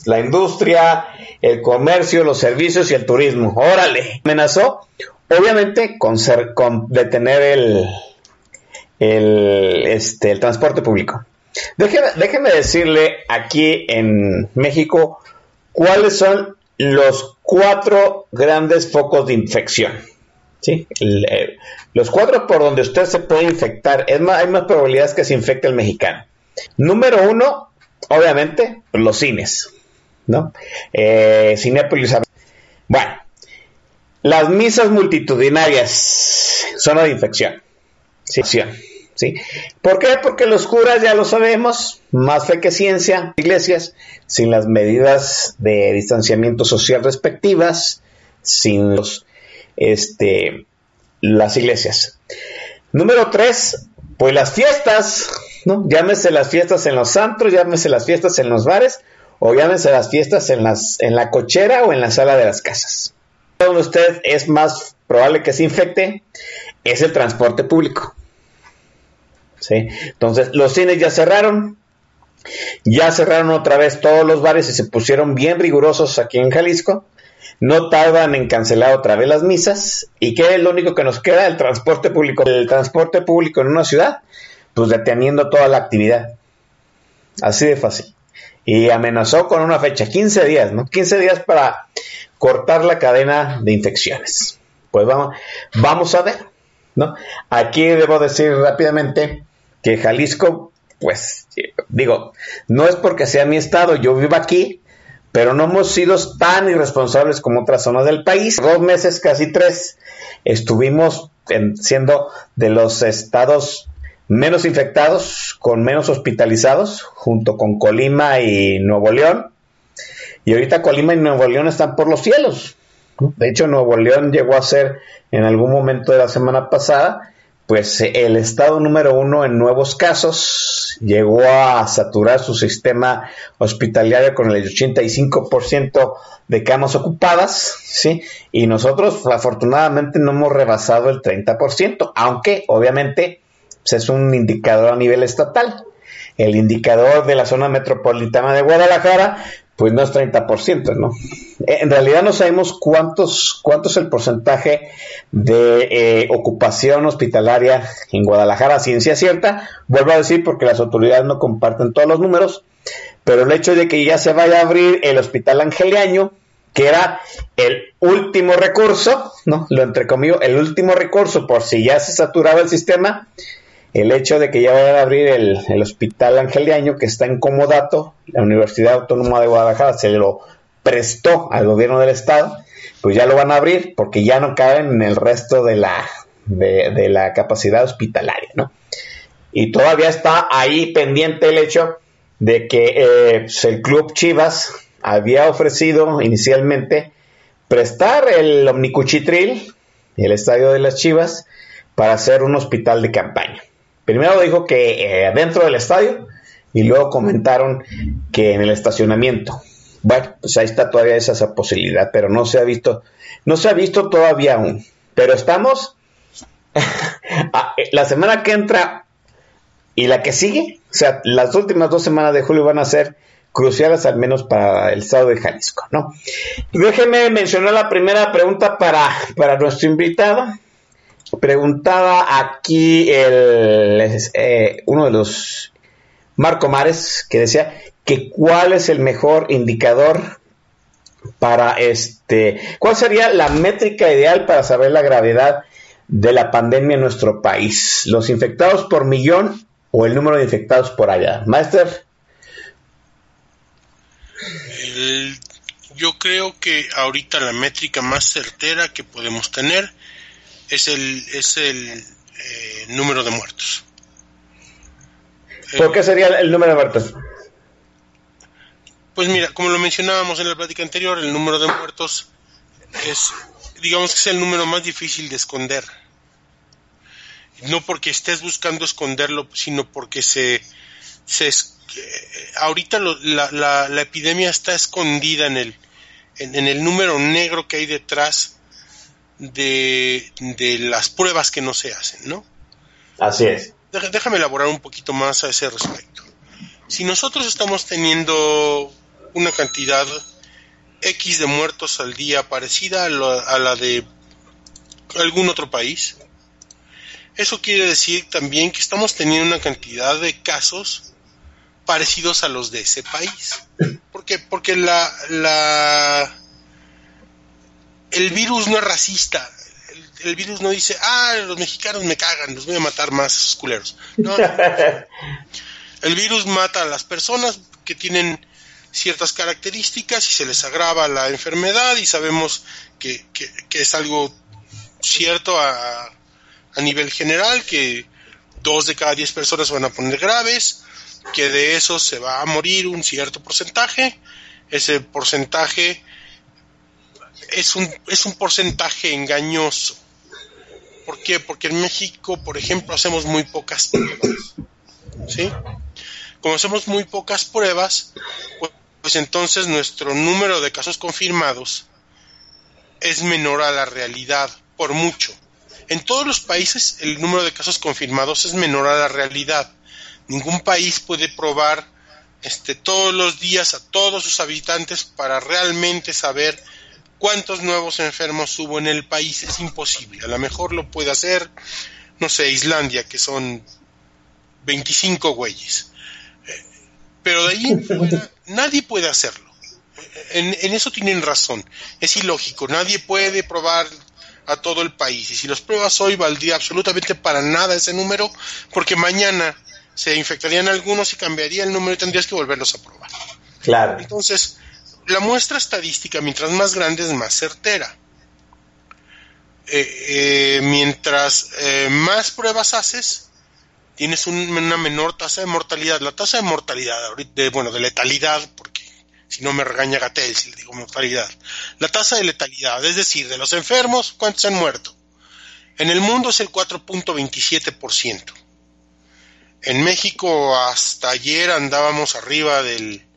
la industria, el comercio, los servicios y el turismo. Órale, amenazó, obviamente, con, ser, con detener el, el, este, el transporte público. Déjeme, déjeme decirle aquí en México cuáles son los cuatro grandes focos de infección. ¿Sí? Eh, los cuatro por donde usted se puede infectar, es más, hay más probabilidades que se infecte el mexicano. Número uno, obviamente, los cines, ¿no? Eh, Cinépolis. Bueno, las misas multitudinarias, zona de infección. Sí, ¿sí? ¿Por qué? Porque los curas, ya lo sabemos, más fe que ciencia, iglesias, sin las medidas de distanciamiento social respectivas, sin los este, las iglesias. Número tres, pues las fiestas, ¿no? Llámese las fiestas en los santos, llámese las fiestas en los bares, o llámese las fiestas en, las, en la cochera o en la sala de las casas. Donde usted es más probable que se infecte es el transporte público. Entonces, los cines ya cerraron, ya cerraron otra vez todos los bares y se pusieron bien rigurosos aquí en Jalisco no tardan en cancelar otra vez las misas y que lo único que nos queda el transporte público. El transporte público en una ciudad, pues deteniendo toda la actividad. Así de fácil. Y amenazó con una fecha, 15 días, ¿no? 15 días para cortar la cadena de infecciones. Pues vamos, vamos a ver, ¿no? Aquí debo decir rápidamente que Jalisco, pues, digo, no es porque sea mi estado, yo vivo aquí, pero no hemos sido tan irresponsables como otras zonas del país. Dos meses, casi tres, estuvimos siendo de los estados menos infectados, con menos hospitalizados, junto con Colima y Nuevo León. Y ahorita Colima y Nuevo León están por los cielos. De hecho, Nuevo León llegó a ser en algún momento de la semana pasada pues el estado número uno en nuevos casos llegó a saturar su sistema hospitalario con el 85% de camas ocupadas, ¿sí? Y nosotros afortunadamente no hemos rebasado el 30%, aunque obviamente pues, es un indicador a nivel estatal. El indicador de la zona metropolitana de Guadalajara pues no es 30%, ¿no? En realidad no sabemos cuántos, cuánto es el porcentaje de eh, ocupación hospitalaria en Guadalajara, ciencia cierta, vuelvo a decir porque las autoridades no comparten todos los números, pero el hecho de que ya se vaya a abrir el hospital angeliaño, que era el último recurso, ¿no? Lo entrecomillo, el último recurso por si ya se saturaba el sistema, el hecho de que ya vayan a abrir el, Hospital Angeliaño, que está en Comodato, la Universidad Autónoma de Guadalajara se lo prestó al gobierno del estado, pues ya lo van a abrir porque ya no caben en el resto de la, de, la capacidad hospitalaria, ¿no? Y todavía está ahí pendiente el hecho de que pues, el club Chivas había ofrecido inicialmente prestar el Omnicuchitril, el estadio de las Chivas, para hacer un hospital de campaña. Primero dijo que eh, dentro del estadio y luego comentaron que en el estacionamiento. Bueno, pues ahí está todavía esa, esa posibilidad, pero no se ha visto, no se ha visto todavía aún. Pero estamos *laughs* eh, la semana que entra y la que sigue, o sea, las últimas dos semanas de julio van a ser cruciales al menos para el estado de Jalisco, ¿no? Déjeme mencionar la primera pregunta para, para nuestro invitado. Preguntaba aquí el, eh, uno de los Marco Mares que decía que cuál es el mejor indicador para este, cuál sería la métrica ideal para saber la gravedad de la pandemia en nuestro país, los infectados por millón o el número de infectados por allá. Master. yo creo que ahorita la métrica más certera que podemos tener es el, es el eh, número de muertos. ¿Por qué sería el número de muertos? Pues mira, como lo mencionábamos en la plática anterior, el número de muertos es, digamos que es el número más difícil de esconder. No porque estés buscando esconderlo, sino porque se, se ahorita la, la, la, epidemia está escondida en el, en, el número negro que hay detrás de, de las pruebas que no se hacen, ¿no? Así es. Déjame elaborar un poquito más a ese respecto. Si nosotros estamos teniendo una cantidad X de muertos al día parecida a la, de algún otro país. Eso quiere decir también que estamos teniendo una cantidad de casos parecidos a los de ese país. ¿Por qué? Porque la, la, el virus no es racista. El, virus no dice, ah, los mexicanos me cagan, los voy a matar más culeros. *laughs* el virus mata a las personas que tienen ciertas características y se les agrava la enfermedad y sabemos que, es algo cierto a, a, nivel general, que dos de cada diez personas van a poner graves, que de eso se va a morir un cierto porcentaje, ese porcentaje es un, es un porcentaje engañoso. ¿Por qué? Porque en México, por ejemplo, hacemos muy pocas pruebas. ¿Sí? Como hacemos muy pocas pruebas, pues pues entonces nuestro número de casos confirmados es menor a la realidad, por mucho. En todos los países el número de casos confirmados es menor a la realidad. Ningún país puede probar este, todos los días a todos sus habitantes para realmente saber cuántos nuevos enfermos hubo en el país. Es imposible. A lo mejor lo puede hacer, no sé, Islandia, que son 25 güeyes. Pero de ahí *laughs* nadie puede hacerlo. En, eso tienen razón. Es ilógico. Nadie puede probar a todo el país. Y si los pruebas hoy, valdría absolutamente para nada ese número, porque mañana se infectarían algunos y cambiaría el número y tendrías que volverlos a probar. Claro. Entonces, la muestra estadística, mientras más grande, es más certera. Eh, eh, mientras eh, más pruebas haces, tienes una menor tasa de mortalidad. La tasa de mortalidad, de, bueno, de letalidad, porque si no me regaña Gatel si le digo mortalidad. La tasa de letalidad, es decir, de los enfermos, ¿cuántos han muerto? En el mundo es el 4.27%. En México hasta ayer andábamos arriba del,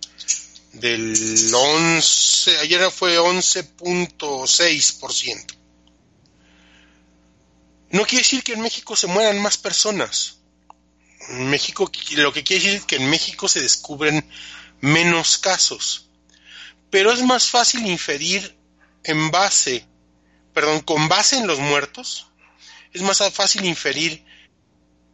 del 11, ayer fue 11.6%. No quiere decir que en México se mueran más personas. México, lo que quiere decir que en México se descubren menos casos. Pero es más fácil inferir en base, perdón, con base en los muertos, es más fácil inferir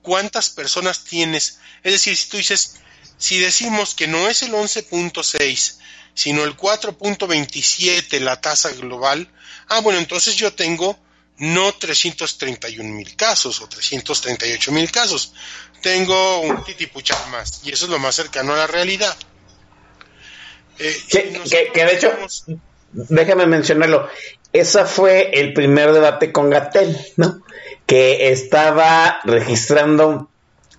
cuántas personas tienes. Es decir, si tú dices, si decimos que no es el 11.6, sino el 4.27 la tasa global, ah, bueno, entonces yo tengo no 331 mil casos o 338 mil casos, tengo un titipuchar más. Y eso es lo más cercano a la realidad. Eh, que, de hecho, déjame mencionarlo, ese fue el primer debate con Gatel, ¿no? Que estaba registrando,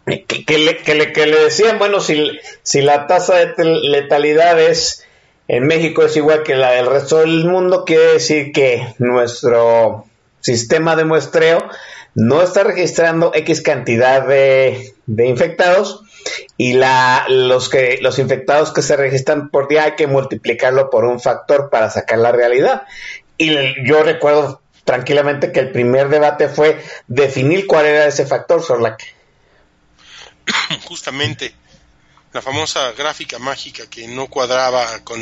que, le, que, le, que le decían, bueno, si, si la tasa de letalidad es en México es igual que la del resto del mundo, quiere decir que nuestro sistema de muestreo no está registrando X cantidad de, infectados y la, los, que, los infectados que se registran por día hay que multiplicarlo por un factor para sacar la realidad. Y yo recuerdo tranquilamente que el primer debate fue definir cuál era ese factor, Sorlac. *coughs* Justamente. la famosa gráfica mágica que no cuadraba con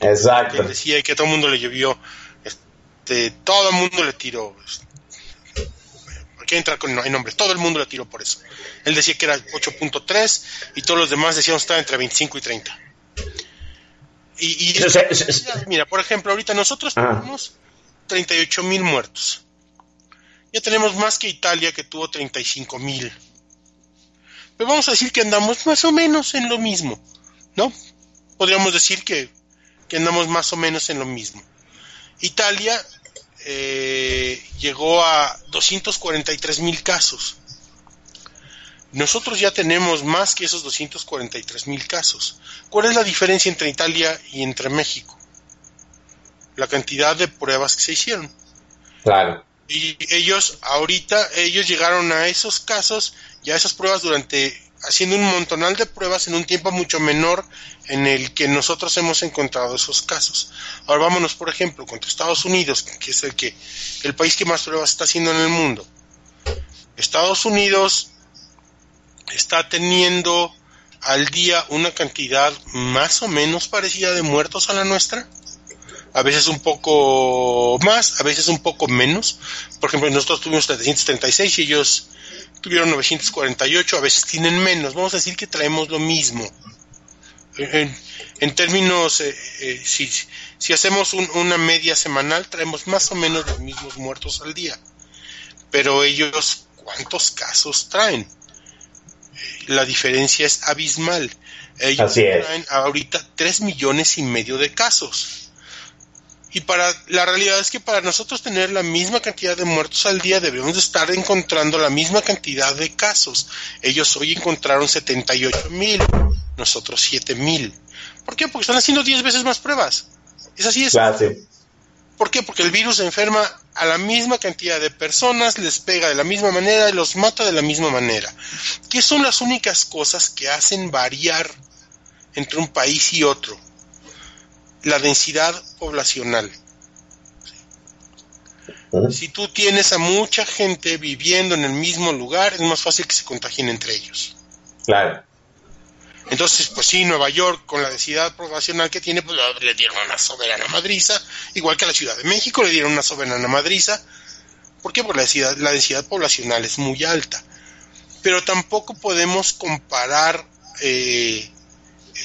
Exacto. que decía y que todo el mundo le llovió, este, todo el mundo le tiró. Aquí entra con no hay nombres, todo el mundo le tiró por eso. Él decía que era 8.3 y todos los demás decían que estaba entre 25 y 30. Y, mira, por ejemplo, ahorita nosotros Ajá. tenemos 38 mil muertos. Ya tenemos más que Italia que tuvo 35 mil. Pero vamos a decir que andamos más o menos en lo mismo, ¿no? Podríamos decir que, que andamos más o menos en lo mismo. Italia eh, llegó a 243 mil casos. Nosotros ya tenemos más que esos 243 mil casos. ¿Cuál es la diferencia entre Italia y entre México? La cantidad de pruebas que se hicieron. Claro. Y ellos ahorita, ellos llegaron a esos casos y a esas pruebas durante, haciendo un montonal de pruebas en un tiempo mucho menor en el que nosotros hemos encontrado esos casos. Ahora vámonos, por ejemplo, contra Estados Unidos, que es el que, el país que más pruebas está haciendo en el mundo. Estados Unidos está teniendo al día una cantidad más o menos parecida de muertos a la nuestra a veces un poco más, a veces un poco menos. Por ejemplo, nosotros tuvimos 736 y ellos tuvieron 948, a veces tienen menos. Vamos a decir que traemos lo mismo. En, en términos, eh, eh, si, si hacemos un- una media semanal, traemos más o menos los mismos muertos al día. Pero ellos, ¿cuántos casos traen? La diferencia es abismal. Ellos Así es. traen ahorita 3 millones y medio de casos. Y para la realidad es que para nosotros tener la misma cantidad de muertos al día debemos de estar encontrando la misma cantidad de casos. Ellos hoy encontraron 78 mil, nosotros 7 mil. ¿Por qué? Porque están haciendo 10 veces más pruebas. Es así es. Claro, sí. ¿Por qué? Porque el virus enferma a la misma cantidad de personas, les pega de la misma manera y los mata de la misma manera. ¿Qué son las únicas cosas que hacen variar entre un país y otro? La densidad poblacional. Si tú tienes a mucha gente viviendo en el mismo lugar, es más fácil que se contagien entre ellos. Claro. Entonces, pues sí, Nueva York, con la densidad poblacional que tiene, pues le dieron una soberana madriza, igual que a la Ciudad de México le dieron una soberana madriza. ¿Por qué? Porque la densidad, la densidad poblacional es muy alta. Pero tampoco podemos comparar eh,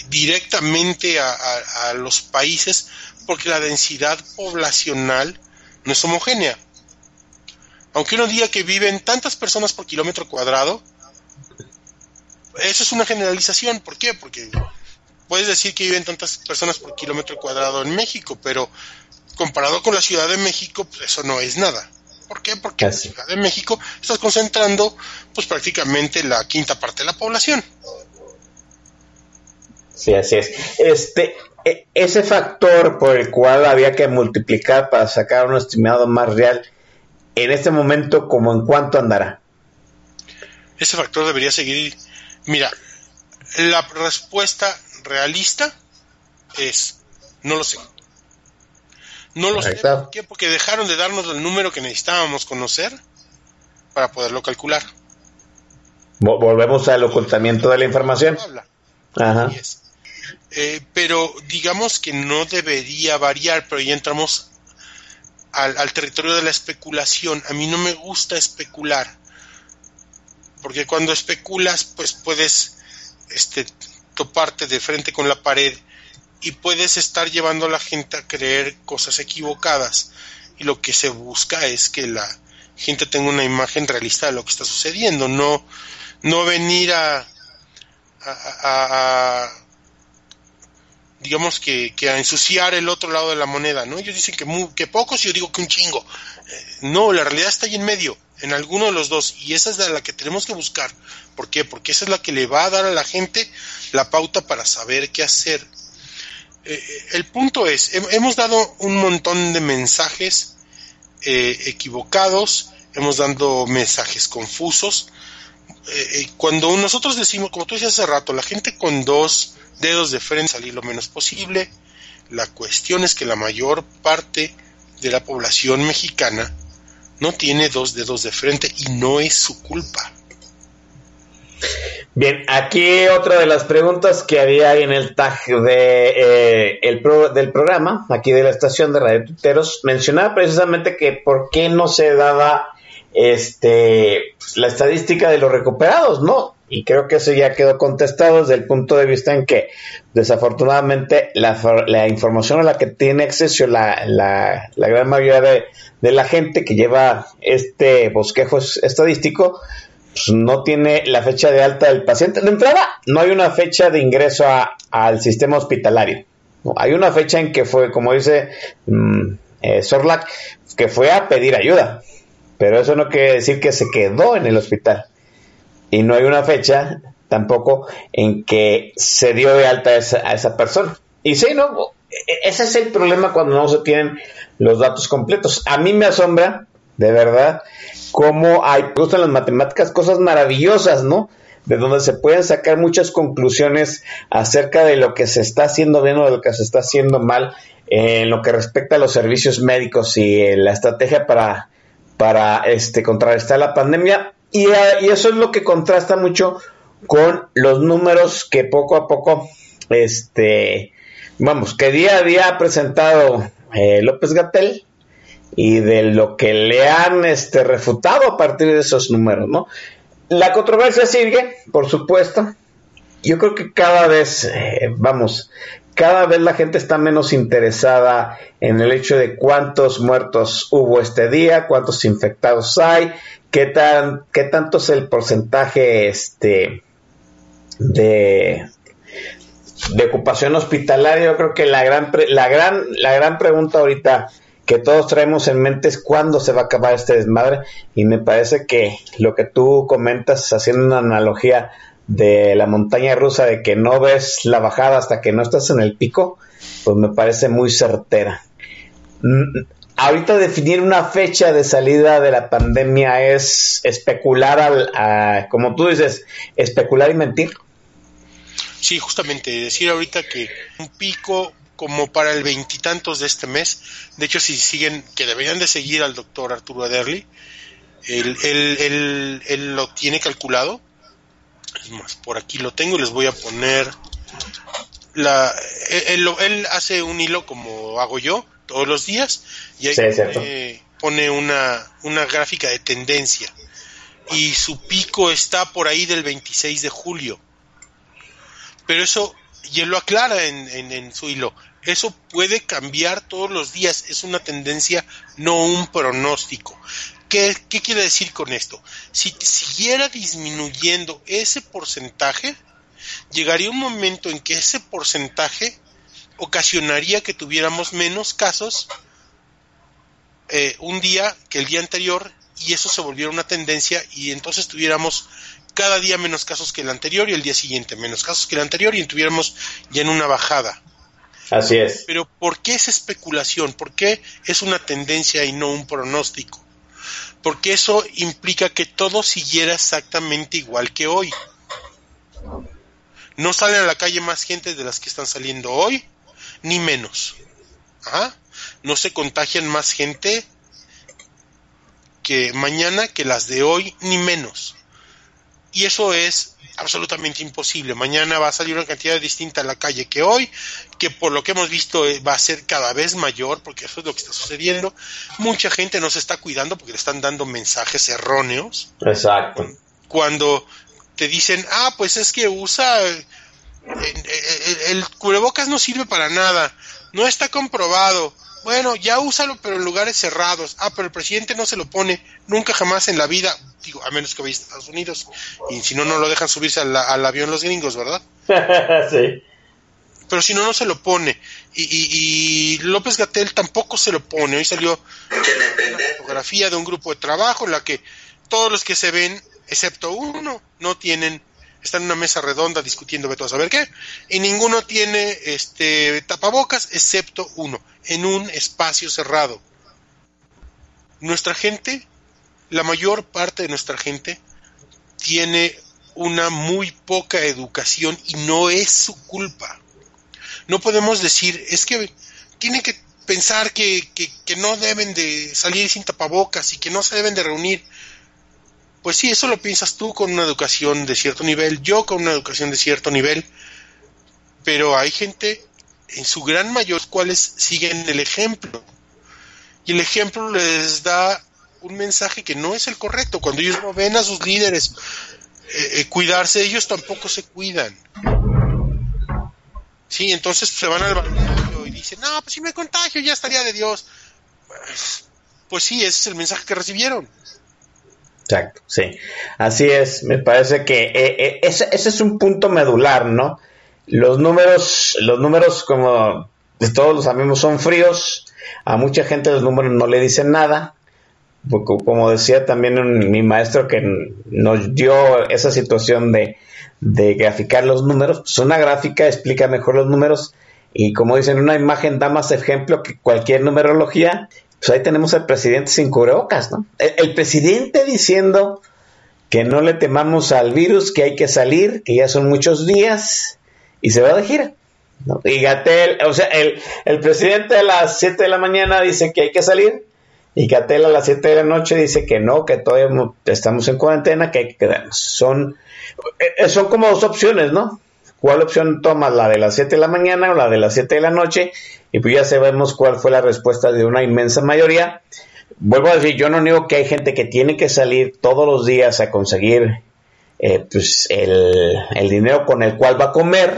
directamente a, a- a los países porque la densidad poblacional no es homogénea. Aunque uno diga que viven tantas personas por kilómetro cuadrado, eso es una generalización. ¿Por qué? Porque puedes decir que viven tantas personas por kilómetro cuadrado en México, pero comparado con la Ciudad de México, pues eso no es nada. ¿Por qué? Porque en la. Ciudad de México estás concentrando pues prácticamente la quinta parte de la población. Sí, así es. Este, e- ese factor por el cual había que multiplicar para sacar un estimado más real, en este momento, ¿como en cuánto andará? Ese factor debería seguir. Mira, la respuesta realista es no lo sé. No lo sé. ¿Por qué? Porque dejaron de darnos el número que necesitábamos conocer para poderlo calcular. Vo- Volvemos al ocultamiento de la información. Ajá. Así es. Eh, pero digamos que no debería variar, pero ya entramos al, al territorio de la especulación. A mí no me gusta especular, porque cuando especulas, pues puedes este, toparte de frente con la pared y puedes estar llevando a la gente a creer cosas equivocadas. Y lo que se busca es que la gente tenga una imagen realista de lo que está sucediendo, no, no venir a, digamos que, que a ensuciar el otro lado de la moneda, ¿no? Ellos dicen que, mu- que pocos y yo digo que un chingo. Eh, no, la realidad está ahí en medio, en alguno de los dos, y esa es la, la que tenemos que buscar. ¿Por qué? Porque esa es la que le va a dar a la gente la pauta para saber qué hacer. Eh, eh, el punto es, hem- hemos dado un montón de mensajes equivocados, hemos dado mensajes confusos, eh, eh, cuando nosotros decimos, como tú decías hace rato, la gente con dos dedos de frente salir lo menos posible, la cuestión es que la mayor parte de la población mexicana no tiene dos dedos de frente y no es su culpa. Bien, aquí otra de las preguntas que había en el tag eh, del programa, aquí de la estación de Radio Tuiteros, mencionaba precisamente que por qué no se daba este la estadística de los recuperados, ¿no? Y creo que eso ya quedó contestado desde el punto de vista en que desafortunadamente la, la información a la que tiene acceso la, la, la gran mayoría de, la gente que lleva este bosquejo es- estadístico, pues, no tiene la fecha de alta del paciente. De entrada, no hay una fecha de ingreso a- al sistema hospitalario. Hay una fecha en que fue, como dice mm, eh, que fue a pedir ayuda. Pero eso no quiere decir que se quedó en el hospital. Y no hay una fecha tampoco en que se dio de alta a esa, a esa persona. Y sí, ¿no? E- Ese es el problema cuando no se tienen los datos completos. A mí me asombra, de verdad, cómo hay, gustan las matemáticas, cosas maravillosas, ¿no? De donde se pueden sacar muchas conclusiones acerca de lo que se está haciendo bien o de lo que se está haciendo mal en lo que respecta a los servicios médicos y la estrategia para, para este, contrarrestar la pandemia. Y, eh, y eso es lo que contrasta mucho con los números que poco a poco, este, vamos, que día a día ha presentado eh, López Gatel y de lo que le han este, refutado a partir de esos números, ¿no? La controversia sigue, por supuesto. Yo creo que cada vez, eh, vamos, cada vez la gente está menos interesada en el hecho de cuántos muertos hubo este día, cuántos infectados hay, qué tan, qué tanto es el porcentaje, este, de, de ocupación hospitalaria. Yo creo que la gran, la gran, la gran pregunta ahorita que todos traemos en mente es cuándo se va a acabar este desmadre. Y me parece que lo que tú comentas, haciendo una analogía de la montaña rusa, de que no ves la bajada hasta que no estás en el pico, pues me parece muy certera. Mm, Ahorita definir una fecha de salida de la pandemia es especular, al, a- como tú dices, especular y mentir. Sí, justamente, decir ahorita que un pico como para el veintitantos de este mes, de hecho si siguen, que deberían de seguir al doctor Arturo Ederly, él, él, él, él lo tiene calculado, es más, por aquí lo tengo y les voy a poner la, él, él hace un hilo como hago yo todos los días y ahí Sí, pone, pone una, una gráfica de tendencia. Y su pico está por ahí del 26 de julio. Pero eso, y él lo aclara en, en, en su hilo, eso puede cambiar todos los días, es una tendencia, no un pronóstico. ¿Qué, qué quiere decir con esto? Si siguiera disminuyendo ese porcentaje, llegaría un momento en que ese porcentaje ocasionaría que tuviéramos menos casos eh, un día que el día anterior y eso se volviera una tendencia y entonces tuviéramos cada día menos casos que el anterior y el día siguiente menos casos que el anterior y tuviéramos ya en una bajada. Así es. Pero ¿por qué es especulación? ¿Por qué es una tendencia y no un pronóstico? Porque eso implica que todo siguiera exactamente igual que hoy. No salen a la calle más gente de las que están saliendo hoy, ni menos. Ajá. No se contagian más gente que mañana que las de hoy, ni menos. Y eso es absolutamente imposible. Mañana va a salir una cantidad distinta a la calle que hoy, que por lo que hemos visto eh, va a ser cada vez mayor, porque eso es lo que está sucediendo. Mucha gente no se está cuidando porque le están dando mensajes erróneos. Exacto. Cuando te dicen, ah, pues es que usa... eh, eh, el, el cubrebocas no sirve para nada, no está comprobado. Bueno, ya úsalo, pero en lugares cerrados. Ah, pero el presidente no se lo pone nunca jamás en la vida, digo, a menos que vaya a Estados Unidos. Y si no, no lo dejan subirse al, al avión los gringos, ¿verdad? *laughs* sí. Pero si no, no se lo pone. Y, López Gatel tampoco se lo pone. Hoy salió una fotografía de un grupo de trabajo en la que todos los que se ven, excepto uno, no tienen están en una mesa redonda discutiendo de todo saber qué, y ninguno tiene este tapabocas excepto uno, en un espacio cerrado. Nuestra gente, la mayor parte de nuestra gente, tiene una muy poca educación y no es su culpa. No podemos decir, es que tienen que pensar que, que, no deben de salir sin tapabocas y que no se deben de reunir Pues sí, eso lo piensas tú con una educación de cierto nivel, yo con una educación de cierto nivel, pero hay gente, en su gran mayor, cuales siguen el ejemplo. Y el ejemplo les da un mensaje que no es el correcto. Cuando ellos no ven a sus líderes eh, eh, cuidarse, ellos tampoco se cuidan. Sí, entonces se van al balneario y dicen, no, pues si me contagio ya estaría de Dios. Pues, pues sí, ese es el mensaje que recibieron. Exacto, sí. Así es, me parece que eh, eh, ese, ese es un punto medular, ¿no? Los números, los números como todos los sabemos son fríos, a mucha gente los números no le dicen nada, como decía también mi maestro que nos dio esa situación de, de graficar los números, pues una gráfica explica mejor los números y como dicen, una imagen da más ejemplo que cualquier numerología. Pues ahí tenemos al presidente sin cubrebocas, ¿no? El, presidente diciendo que no le temamos al virus, que hay que salir, que ya son muchos días y se va de gira. ¿no? Y o sea, el, el presidente a las 7 de la mañana dice que hay que salir y Gatel a las 7 de la noche dice que no, que todavía mo- estamos en cuarentena, que hay que quedarnos. Son, eh, son como dos opciones, ¿no? ¿Cuál opción tomas? ¿La de las 7 de la mañana o la de las 7 de la noche? Y pues ya sabemos cuál fue la respuesta de una inmensa mayoría. Vuelvo a decir, yo no niego que hay gente que tiene que salir todos los días a conseguir eh, pues el, el dinero con el cual va a comer,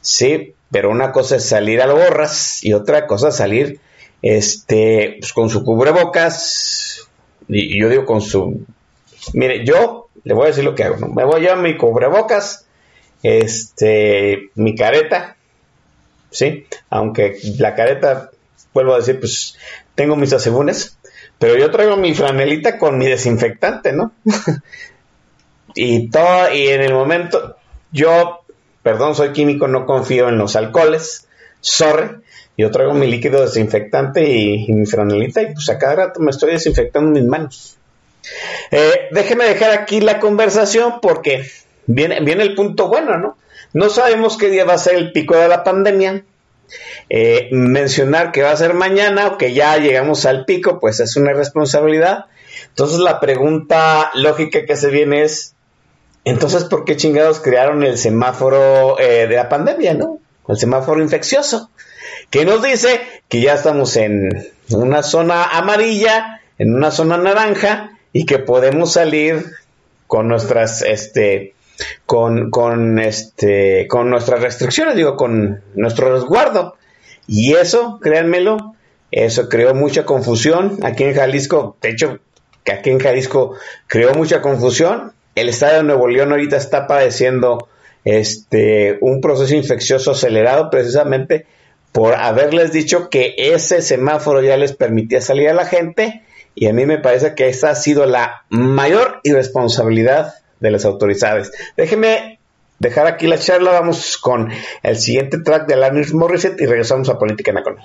sí, pero una cosa es salir a lo borras y otra cosa es salir este, pues, con su cubrebocas, y, yo digo con su... Mire, yo le voy a decir lo que hago, ¿no? Me voy a mi cubrebocas, este, mi careta, ¿sí? Aunque la careta, vuelvo a decir, pues tengo mis asegúnes, pero yo traigo mi franelita con mi desinfectante, ¿no? *laughs* y todo, y en el momento, yo, perdón, soy químico, no confío en los alcoholes, sorry, yo traigo mi líquido desinfectante y, mi franelita, y pues a cada rato me estoy desinfectando mis manos. Eh, déjeme dejar aquí la conversación porque viene, viene el punto bueno, ¿no? No sabemos qué día va a ser el pico de la pandemia. Eh, mencionar que va a ser mañana o que ya llegamos al pico, pues es una responsabilidad. Entonces la pregunta lógica que se viene es, entonces, ¿por qué chingados crearon el semáforo eh, de la pandemia, no? El semáforo infeccioso, que nos dice que ya estamos en una zona amarilla, en una zona naranja, y que podemos salir con nuestras, este, con, con, este, con nuestras restricciones, digo, con nuestro resguardo. Y eso, créanmelo, eso creó mucha confusión aquí en Jalisco. De hecho, que aquí en Jalisco creó mucha confusión. El estado de Nuevo León ahorita está padeciendo este un proceso infeccioso acelerado precisamente por haberles dicho que ese semáforo ya les permitía salir a la gente y a mí me parece que esa ha sido la mayor irresponsabilidad de las autoridades. Déjeme dejar aquí la charla, vamos con el siguiente track de Alanis Morissette y regresamos a Política Nacional.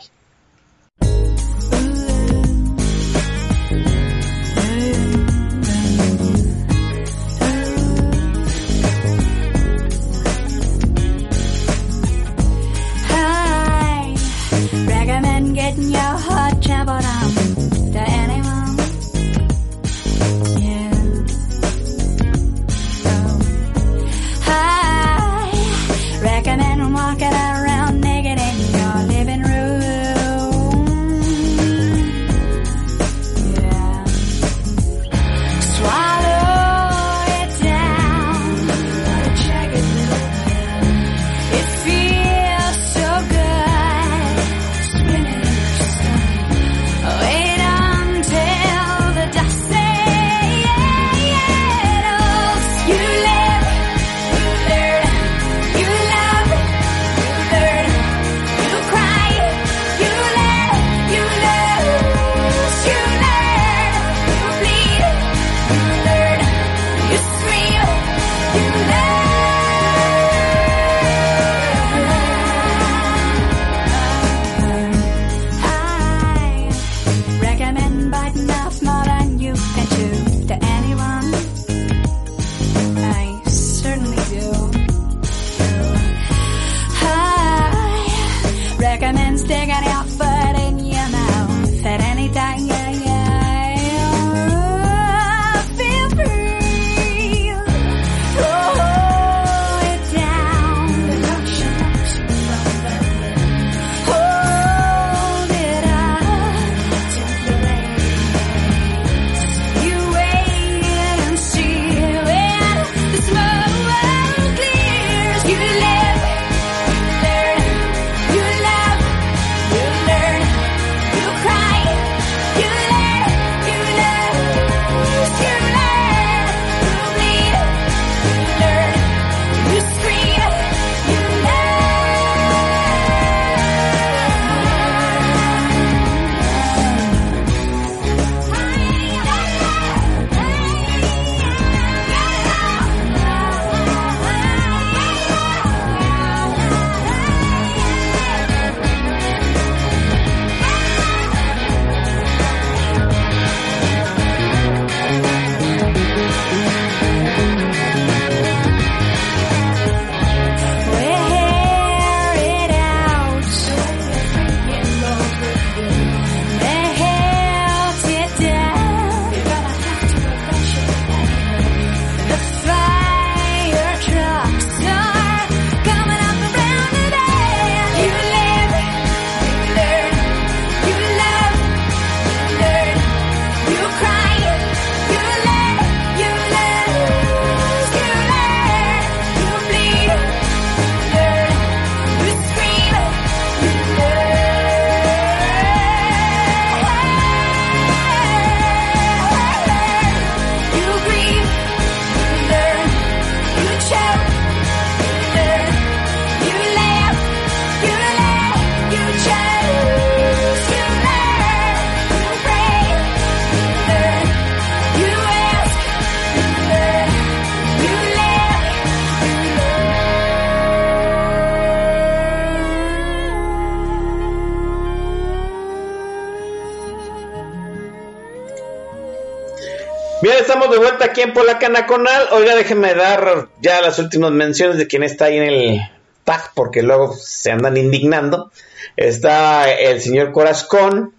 Aquí en Polacana Conal. Oiga, déjeme dar ya las últimas menciones de quién está ahí en el tag, porque luego se andan indignando. Está el señor Corazcón,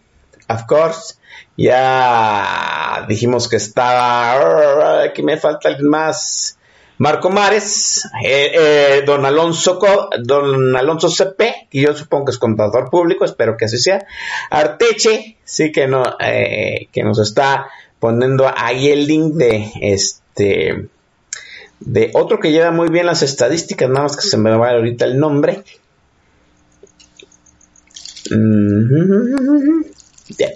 of course. Ya dijimos que estaba. Aquí me falta alguien más. Marco Mares, eh, eh, don Alonso don Alonso CP, que yo supongo que es contador público, espero que así sea. Arteche, sí que no, eh, que nos está poniendo ahí el link de este de otro que lleva muy bien las estadísticas, nada más que se me va ahorita el nombre. Mm, Bien.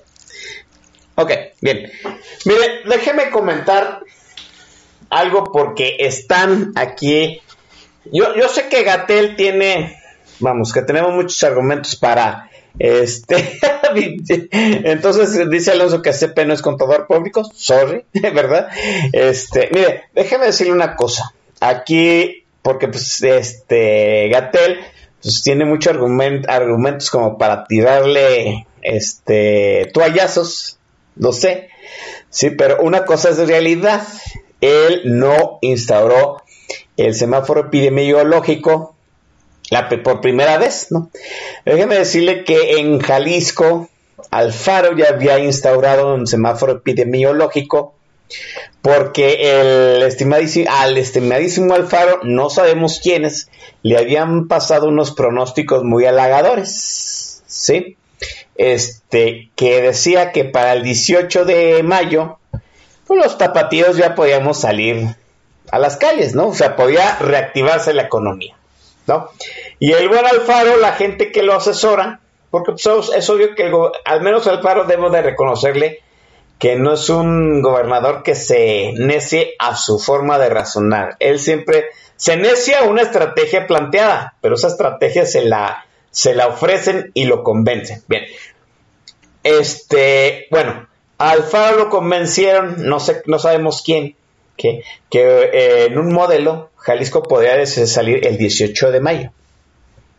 Ok, bien. Mire, déjeme comentar algo porque están aquí. Yo, yo sé que Gatel tiene, vamos, que tenemos muchos argumentos para este. *laughs* Entonces dice Alonso que CP no es contador público, sorry, *laughs* ¿verdad? Este, mire, déjeme decirle una cosa. Aquí, porque pues este Gatel pues tiene muchos argument- argumentos como para tirarle este toallazos, lo sé. Sí, pero una cosa es realidad. Él no instauró el semáforo epidemiológico la, por primera vez, ¿no? Déjeme decirle que en Jalisco, Alfaro ya había instaurado un semáforo epidemiológico porque el estimadísimo, al estimadísimo Alfaro, no sabemos quiénes, le habían pasado unos pronósticos muy halagadores, ¿sí? Este, que decía que para el 18 de mayo, pues los tapatíos ya podíamos salir a las calles, ¿no? O sea, podía reactivarse la economía, Y el buen Alfaro, la gente que lo asesora, porque pues, es obvio que el al menos Alfaro debo de reconocerle que no es un gobernador que se necie a su forma de razonar. Él siempre se necia a una estrategia planteada, pero esa estrategia se la, se la ofrecen y lo convencen. Bien. Este, bueno, Alfaro lo convencieron, no sé, no sabemos quién, que, que eh, en un modelo Jalisco podría salir el 18 de mayo.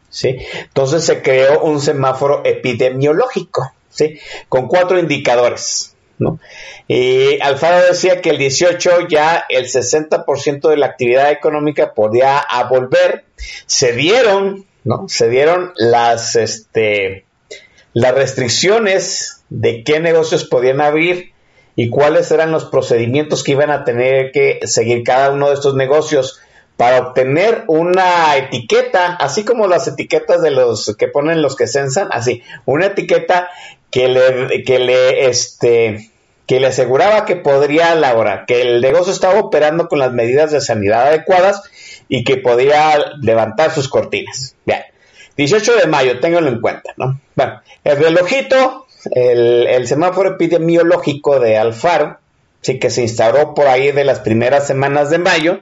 ¿sí? Entonces se creó un semáforo epidemiológico, ¿sí? Con cuatro indicadores, ¿no? Y Alfaro decía que el 18 ya el 60% de la actividad económica podía volver. Se dieron, ¿no? Se dieron las, este, las restricciones de qué negocios podían abrir y cuáles eran los procedimientos que iban a tener que seguir cada uno de estos negocios para obtener una etiqueta, así como las etiquetas de los que ponen los que censan, así, una etiqueta que le, que le, este, que le aseguraba que podría laborar, que el negocio estaba operando con las medidas de sanidad adecuadas y que podía levantar sus cortinas. Bien, 18 de mayo, ténganlo en cuenta, ¿no? Bueno, el relojito, el, el semáforo epidemiológico de Alfaro, sí que se instauró por ahí de las primeras semanas de mayo,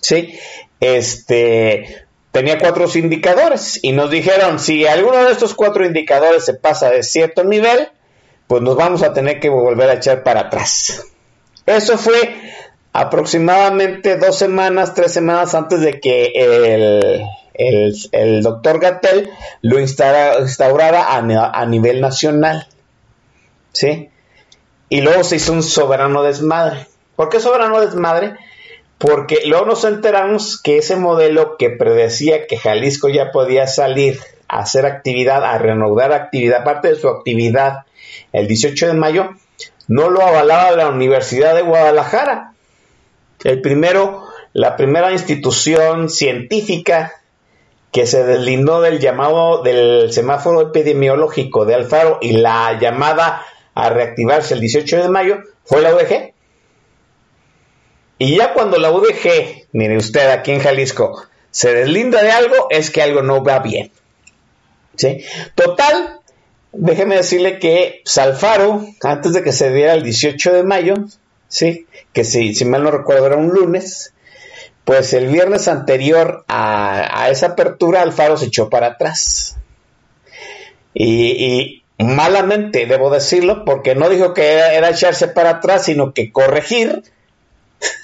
sí, este tenía cuatro indicadores y nos dijeron si alguno de estos cuatro indicadores se pasa de cierto nivel, pues nos vamos a tener que volver a echar para atrás. Eso fue aproximadamente dos semanas, tres semanas antes de que el, el, doctor Gatel lo instaura- instaurara a, a nivel nacional. ¿Sí? Y luego se hizo un soberano desmadre. ¿Por qué soberano desmadre? Porque luego nos enteramos que ese modelo que predecía que Jalisco ya podía salir a hacer actividad, a reanudar actividad, parte de su actividad el 18 de mayo, no lo avalaba la Universidad de Guadalajara. El primero, la primera institución científica que se deslindó del llamado del semáforo epidemiológico de Alfaro y la llamada a reactivarse el 18 de mayo fue la UDG. Y ya cuando la UDG, mire usted aquí en Jalisco, se deslinda de algo, es que algo no va bien. ¿Sí? Total, déjeme decirle que Salfaro, antes de que se diera el 18 de mayo, ¿sí? que si, mal no recuerdo era un lunes, pues el viernes anterior a, esa apertura Alfaro se echó para atrás. Y, y malamente, debo decirlo, porque no dijo que era echarse para atrás, sino que corregir.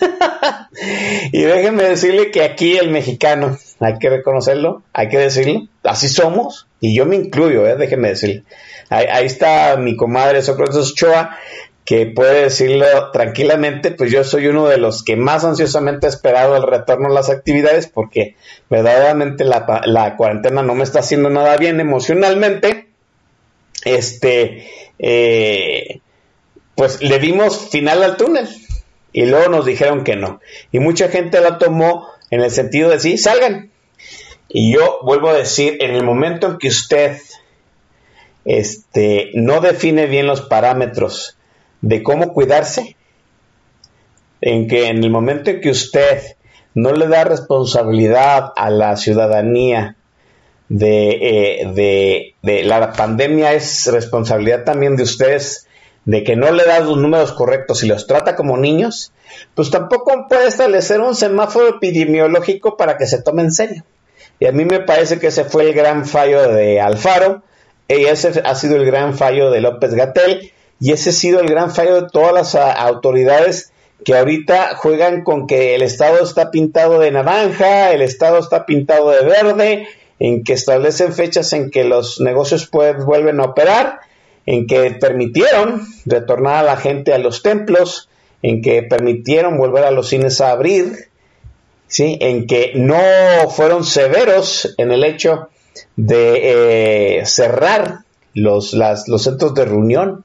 *laughs* y déjenme decirle que aquí el mexicano, hay que reconocerlo, hay que decirlo, así somos, y yo me incluyo, ¿eh? déjenme decirle. Ahí, está mi comadre Sócrates Ochoa, que puede decirlo tranquilamente, pues yo soy uno de los que más ansiosamente ha esperado el retorno a las actividades porque verdaderamente la, la cuarentena no me está haciendo nada bien emocionalmente. Este, eh, pues le dimos final al túnel y luego nos dijeron que no. Y mucha gente la tomó en el sentido de sí, salgan. Y yo vuelvo a decir, en el momento en que usted este, no define bien los parámetros de cómo cuidarse, en que en el momento en que usted no le da responsabilidad a la ciudadanía de, eh, de, de, la pandemia es responsabilidad también de ustedes de que no le da los números correctos y los trata como niños, pues tampoco puede establecer un semáforo epidemiológico para que se tome en serio. Y a mí me parece que ese fue el gran fallo de Alfaro, y ese ha sido el gran fallo de López Gatel, y ese ha sido el gran fallo de todas las ah, autoridades que ahorita juegan con que el Estado está pintado de naranja, el Estado está pintado de verde, en que establecen fechas en que los negocios vuelven a operar, en que permitieron retornar a la gente a los templos, en que permitieron volver a los cines a abrir, ¿sí? en que no fueron severos en el hecho de eh, cerrar los, los centros de reunión,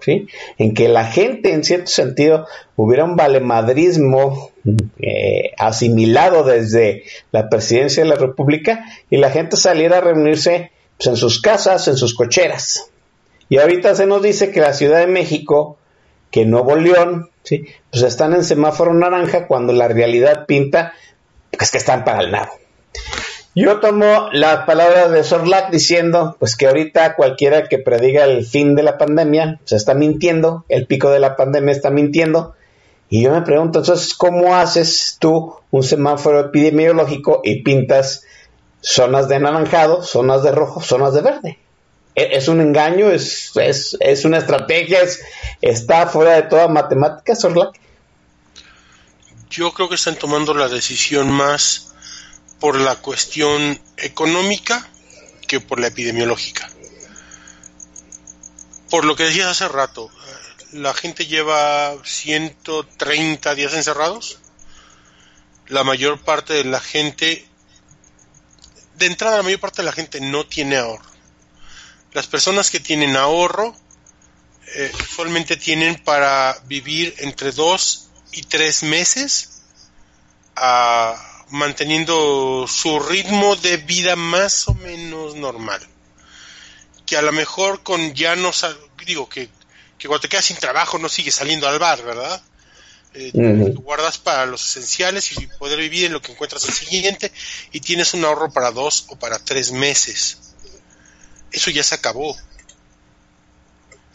¿sí? en que la gente en cierto sentido hubiera un valemadrismo eh, asimilado desde la presidencia de la República y la gente saliera a reunirse pues, en sus casas, en sus cocheras. Y ahorita se nos dice que la Ciudad de México, que Nuevo León, ¿sí? pues están en semáforo naranja cuando la realidad pinta pues, que están para el nado. Yo tomo las palabras de Sorlac diciendo pues que ahorita cualquiera que prediga el fin de la pandemia se está mintiendo, el pico de la pandemia está mintiendo. Y yo me pregunto, entonces, ¿cómo haces tú un semáforo epidemiológico y pintas zonas de anaranjado, zonas de rojo, zonas de verde? E-, es un engaño, es, es, es una estrategia, es, está fuera de toda matemática, Sorlac. Yo creo que están tomando la decisión más por la cuestión económica que por la epidemiológica. Por lo que decías hace rato, la gente lleva 130 días encerrados. La mayor parte de la gente, de entrada la mayor parte de la gente no tiene ahorro. Las personas que tienen ahorro eh, usualmente tienen para vivir entre dos y tres meses a manteniendo su ritmo de vida más o menos normal. Que a lo mejor con ya no digo que, que cuando te quedas sin trabajo no sigues saliendo al bar, ¿verdad? Eh, guardas para los esenciales y poder vivir en lo que encuentras al siguiente y tienes un ahorro para dos o para tres meses. Eso ya se acabó.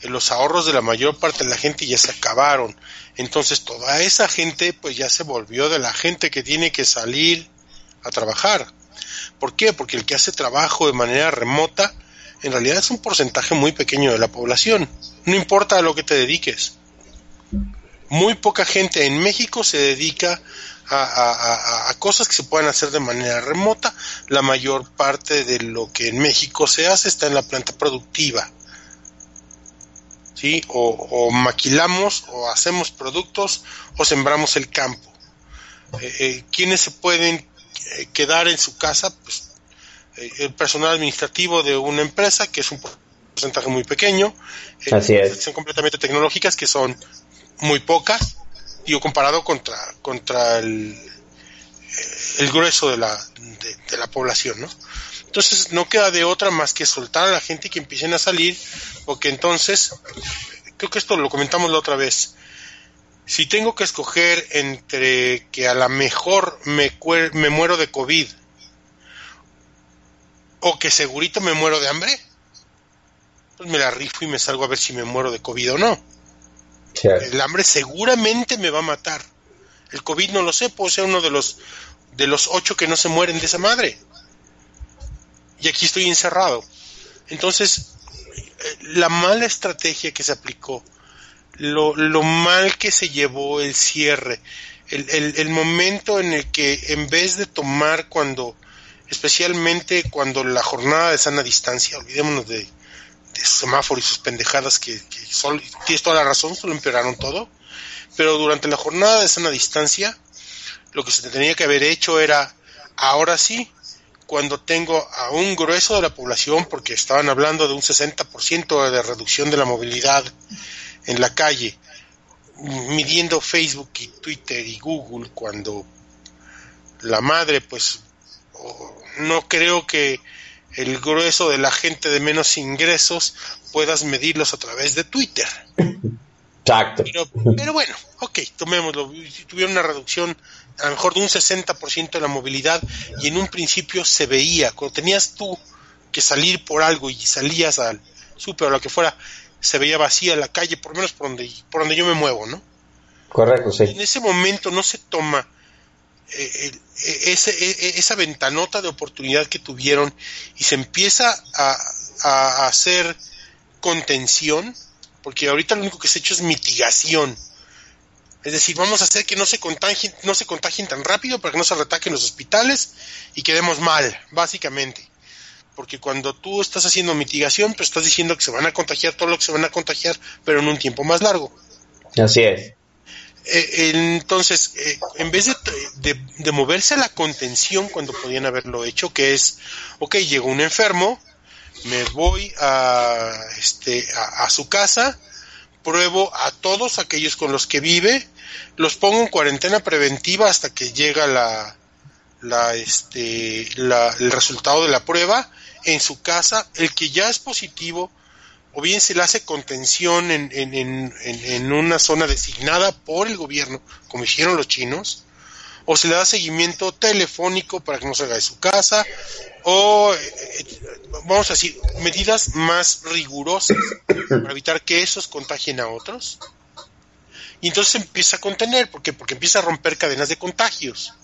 Los ahorros de la mayor parte de la gente ya se acabaron. Entonces toda esa gente pues ya se volvió de la gente que tiene que salir a trabajar. ¿Por qué? Porque el que hace trabajo de manera remota en realidad es un porcentaje muy pequeño de la población. No importa a lo que te dediques. Muy poca gente en México se dedica a, a, cosas que se pueden hacer de manera remota. La mayor parte de lo que en México se hace está en la planta productiva. ¿sí? O, maquilamos o hacemos productos o sembramos el campo. Eh, eh, ¿Quiénes se pueden eh, quedar en su casa? Pues el personal administrativo de una empresa, que es un porcentaje muy pequeño. Así es. Son completamente tecnológicas, que son muy pocas, digo, comparado contra, contra el, el grueso de la, de, de la población, ¿no? Entonces no queda de otra más que soltar a la gente y que empiecen a salir, porque entonces, creo que esto lo comentamos la otra vez, si tengo que escoger entre que a lo mejor me, me muero de COVID o que segurito me muero de hambre, pues me la rifo y me salgo a ver si me muero de COVID o no. El hambre seguramente me va a matar. El COVID no lo sé, puedo ser uno de los de los ocho que no se mueren de esa madre y aquí estoy encerrado. Entonces, eh, la mala estrategia que se aplicó, lo, lo mal que se llevó el cierre, el, el, el, momento en el que en vez de tomar cuando, especialmente cuando la jornada de sana distancia, olvidémonos de, semáforo y sus pendejadas que, que tienes toda la razón, solo empeoraron todo. Pero durante la jornada de sana distancia, lo que se tenía que haber hecho era, ahora sí, cuando tengo a un grueso de la población, porque estaban hablando de un 60% de reducción de la movilidad en la calle, midiendo Facebook y Twitter y Google, cuando la madre, pues, no creo que el grueso de la gente de menos ingresos puedas medirlos a través de Twitter. Exacto. Pero, pero bueno, ok, tomémoslo. Si Tuvieron una reducción a lo mejor de un 60% de la movilidad y en un principio se veía, cuando tenías tú que salir por algo y salías al súper o lo que fuera, se veía vacía la calle, por lo menos por donde, por donde yo me muevo, ¿no? Correcto, sí. En ese momento no se toma ese- eh, esa ventanota de oportunidad que tuvieron y se empieza a, a hacer contención, porque ahorita lo único que se ha hecho es mitigación. Es decir, vamos a hacer que no se contagien, no se contagien tan rápido para que no se retaquen los hospitales y quedemos mal, básicamente. Porque cuando tú estás haciendo mitigación, pues estás diciendo que se van a contagiar todo lo que se van a contagiar, pero en un tiempo más largo. Así es. Eh, entonces, eh, en vez de, de- moverse a la contención cuando podían haberlo hecho, que es, ok, llegó un enfermo, me voy a, este, a, a su casa, pruebo a todos aquellos con los que vive, los pongo en cuarentena preventiva hasta que llega la, la, este, la- el resultado de la prueba en su casa, el que ya es positivo, o bien se le hace contención en, en, en, en- una zona designada por el gobierno, como hicieron los chinos, o se le da seguimiento telefónico para que no salga de su casa, o, eh, eh, vamos a decir, medidas más rigurosas para evitar que esos contagien a otros. Y entonces empieza a contener, ¿por qué? Porque empieza a romper cadenas de contagios.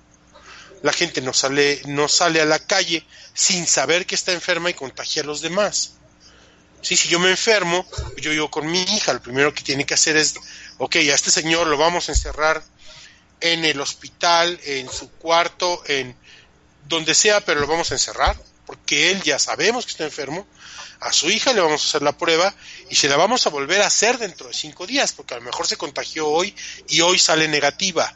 La gente no sale, no sale a la calle sin saber que está enferma y contagia a los demás. Sí, si yo me enfermo, yo vivo con mi hija, lo primero que tiene que hacer es, ok, a este señor lo vamos a encerrar en el hospital, en su cuarto, en donde sea, pero lo vamos a encerrar, porque él ya sabemos que está enfermo. A su hija le vamos a hacer la prueba y se la vamos a volver a hacer dentro de cinco días, porque a lo mejor se contagió hoy y hoy sale negativa.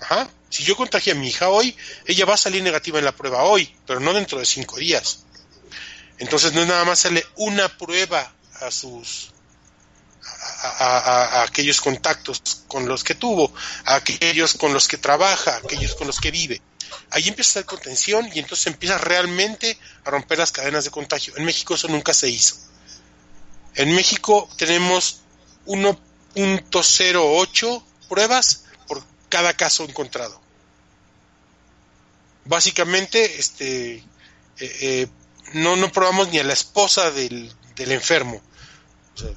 Ajá. Si yo contagié a mi hija hoy, ella va a salir negativa en la prueba hoy, pero no dentro de cinco días. Entonces no es nada más hacerle una prueba a sus a, aquellos contactos con los que tuvo, a aquellos con los que trabaja, a aquellos con los que vive. Ahí empieza a hacer contención y entonces empieza realmente a romper las cadenas de contagio. En México eso nunca se hizo. En México tenemos 1.08 pruebas por cada caso encontrado. Básicamente, este, eh, eh, no, no probamos ni a la esposa del, del enfermo. O sea,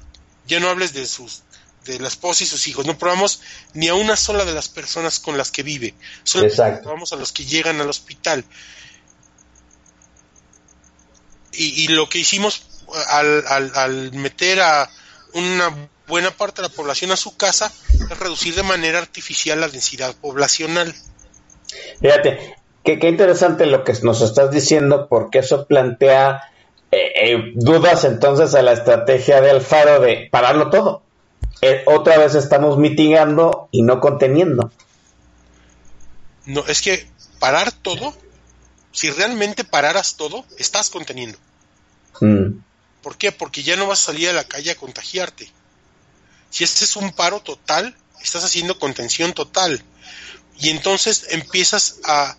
ya no hables de sus de la esposa y sus hijos, no probamos ni a una sola de las personas con las que vive, solo probamos a los que llegan al hospital. Y, y lo que hicimos al, al, al meter a una buena parte de la población a su casa es reducir de manera artificial la densidad poblacional. Fíjate, qué, qué interesante lo que nos estás diciendo, porque eso plantea eh, eh, dudas entonces a la estrategia de Alfaro de pararlo todo. Eh, otra vez estamos mitigando y no conteniendo. No, es que parar todo, si realmente pararas todo, estás conteniendo. Mm, ¿Por qué? Porque ya no vas a salir a la calle a contagiarte. Si este es un paro total, estás haciendo contención total. Y entonces empiezas a,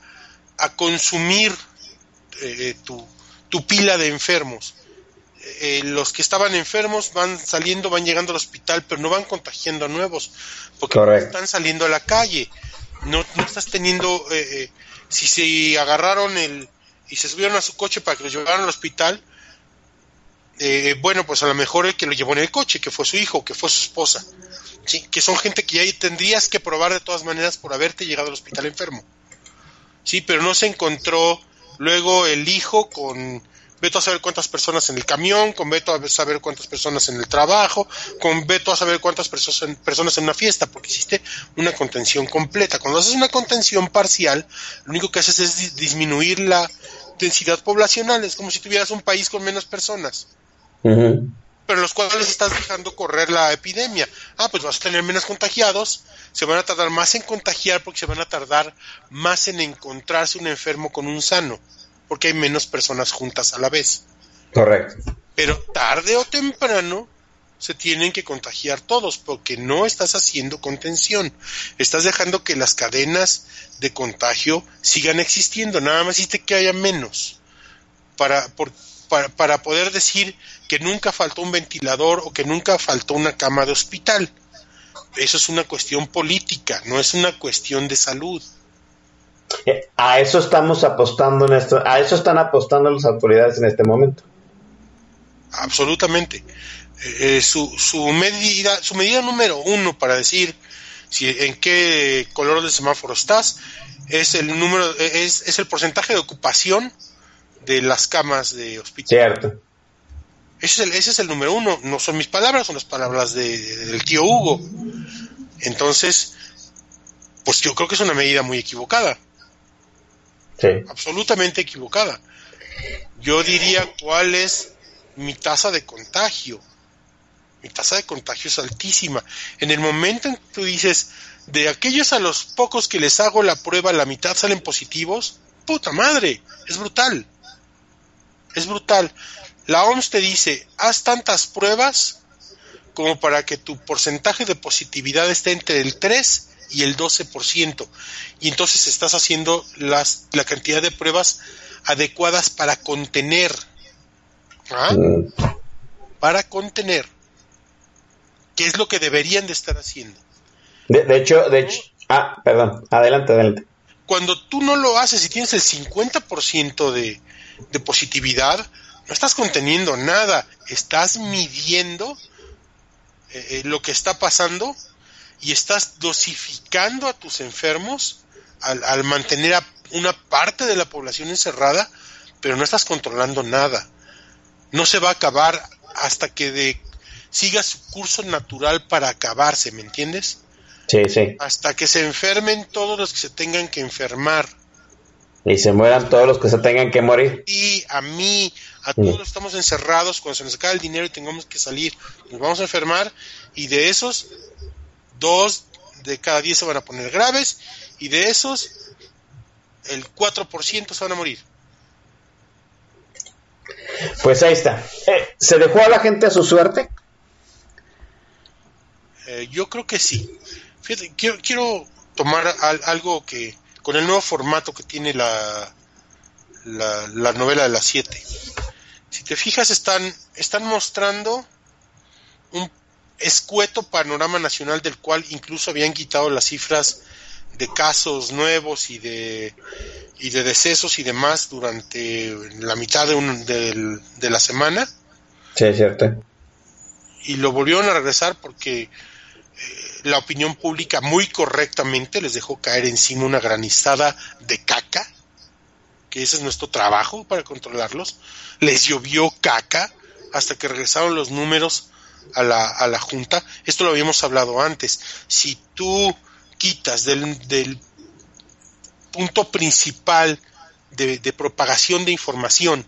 a consumir eh, tu, tu pila de enfermos. Eh, los que estaban enfermos van saliendo, van llegando al hospital, pero no van contagiando a nuevos, porque no están saliendo a la calle. No, no estás teniendo, eh, eh, si se agarraron el y se subieron a su coche para que los llevaran al hospital, eh, bueno, pues a lo mejor el que lo llevó en el coche, que fue su hijo, que fue su esposa, ¿sí? que son gente que ya tendrías que probar de todas maneras por haberte llegado al hospital enfermo. Sí, pero no se encontró luego el hijo con veto a saber cuántas personas en el camión, con veto a saber cuántas personas en el trabajo, con veto a saber cuántas perso- personas en una fiesta, porque hiciste una contención completa. Cuando haces una contención parcial, lo único que haces es di- disminuir la densidad poblacional, es como si tuvieras un país con menos personas, Ujú. pero los cuales estás dejando correr la epidemia. Ah, pues vas a tener menos contagiados, se van a tardar más en contagiar porque se van a tardar más en encontrarse un enfermo con un sano, porque hay menos personas juntas a la vez. Correcto. Pero tarde o temprano se tienen que contagiar todos porque no estás haciendo contención. Estás dejando que las cadenas de contagio sigan existiendo. Nada más hiciste que haya menos. Para, por- para, para poder decir que nunca faltó un ventilador o que nunca faltó una cama de hospital. Eso es una cuestión política, no es una cuestión de salud. Eh, A eso estamos apostando en esto, a eso están apostando las autoridades en este momento. absolutamente. Eh, eh, su, su medida, su medida número uno para decir si en qué color del semáforo estás es el número, es, es el porcentaje de ocupación de las camas de hospital. Cierto. Ese es, el, ese es el número uno. No son mis palabras, son las palabras de, del tío Hugo. Entonces, pues yo creo que es una medida muy equivocada. Sí. absolutamente equivocada. Yo diría cuál es mi tasa de contagio. Mi tasa de contagio es altísima. En el momento en que tú dices, de aquellos a los pocos que les hago la prueba, la mitad salen positivos, puta madre, es brutal. Es brutal. La OMS te dice, haz tantas pruebas como para que tu porcentaje de positividad esté entre el 3 y el 12%. Y entonces estás haciendo las, la cantidad de pruebas adecuadas para contener. ¿Ah? Para contener. ¿Qué es lo que deberían de estar haciendo? De, de hecho, de hecho, ah, perdón, adelante, adelante. Cuando tú no lo haces y tienes el 50% de, de positividad, no estás conteniendo nada, estás midiendo eh, eh, lo que está pasando y estás dosificando a tus enfermos al, al mantener a una parte de la población encerrada, pero no estás controlando nada. No se va a acabar hasta que de, siga su curso natural para acabarse, ¿me entiendes? Sí, sí. Hasta que se enfermen todos los que se tengan que enfermar. Y se mueran todos los que se tengan que morir. Y a mí, a todos estamos encerrados, cuando se nos acabe el dinero y tengamos que salir, nos vamos a enfermar y de esos, dos de cada diez se van a poner graves y de esos, el 4% se van a morir. Pues ahí está. Eh, ¿Se dejó a la gente a su suerte? Eh, yo creo que sí. Fíjate, quiero, quiero tomar al- algo que, con el nuevo formato que tiene la, la, la novela de las siete. Si te fijas, están, están mostrando un escueto panorama nacional del cual incluso habían quitado las cifras de casos nuevos y de, y de decesos y demás durante la mitad de, un, del- de la semana Sí, es cierto. y lo volvieron a regresar porque eh, la opinión pública muy correctamente les dejó caer encima una granizada de caca, que ese es nuestro trabajo para controlarlos. Les llovió caca hasta que regresaron los números a la, a la Junta. Esto lo habíamos hablado antes. Si tú quitas del, del punto principal de, de propagación de información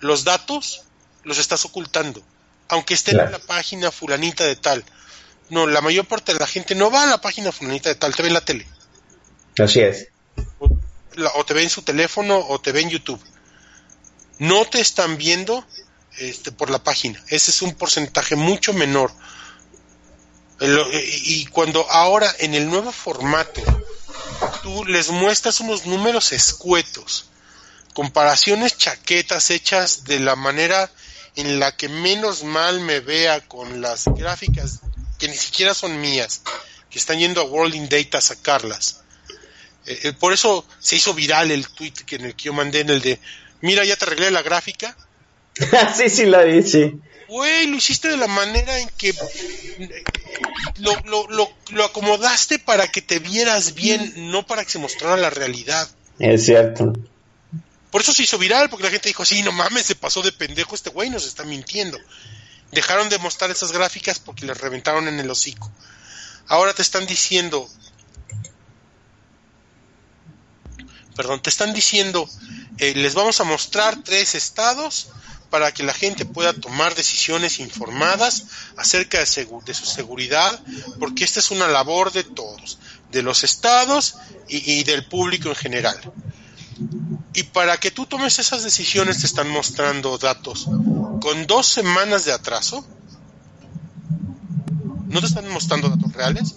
los datos, los estás ocultando aunque estén Claro. en la página fulanita de tal. No, la mayor parte de la gente no va a la página fulanita de tal, te ve en la tele. Así es. O, la- o te ve en su teléfono o te ve en YouTube. No te están viendo este, por la página. Ese es un porcentaje mucho menor. El- y y cuando ahora en el nuevo formato tú les muestras unos números escuetos, comparaciones chaquetas hechas de la manera en la que menos mal me vea con las gráficas que ni siquiera son mías, que están yendo a World in Data a sacarlas. Eh, eh, por eso se hizo viral el tweet que en el que yo mandé en el de, mira, ya te arreglé la gráfica. *laughs* sí, sí, la vi, sí. Güey, lo hiciste de la manera en que lo, lo, lo, lo acomodaste para que te vieras bien, no para que se mostrara la realidad. Es cierto. Por eso se hizo viral, porque la gente dijo, sí, no mames, se pasó de pendejo este güey, nos está mintiendo. Dejaron de mostrar esas gráficas porque les reventaron en el hocico. Ahora te están diciendo, perdón, te están diciendo, eh, les vamos a mostrar tres estados para que la gente pueda tomar decisiones informadas acerca de, su seguridad, porque esta es una labor de todos, de los estados y, y del público en general. Y para que tú tomes esas decisiones te están mostrando datos con dos semanas de atraso. No te están mostrando datos reales.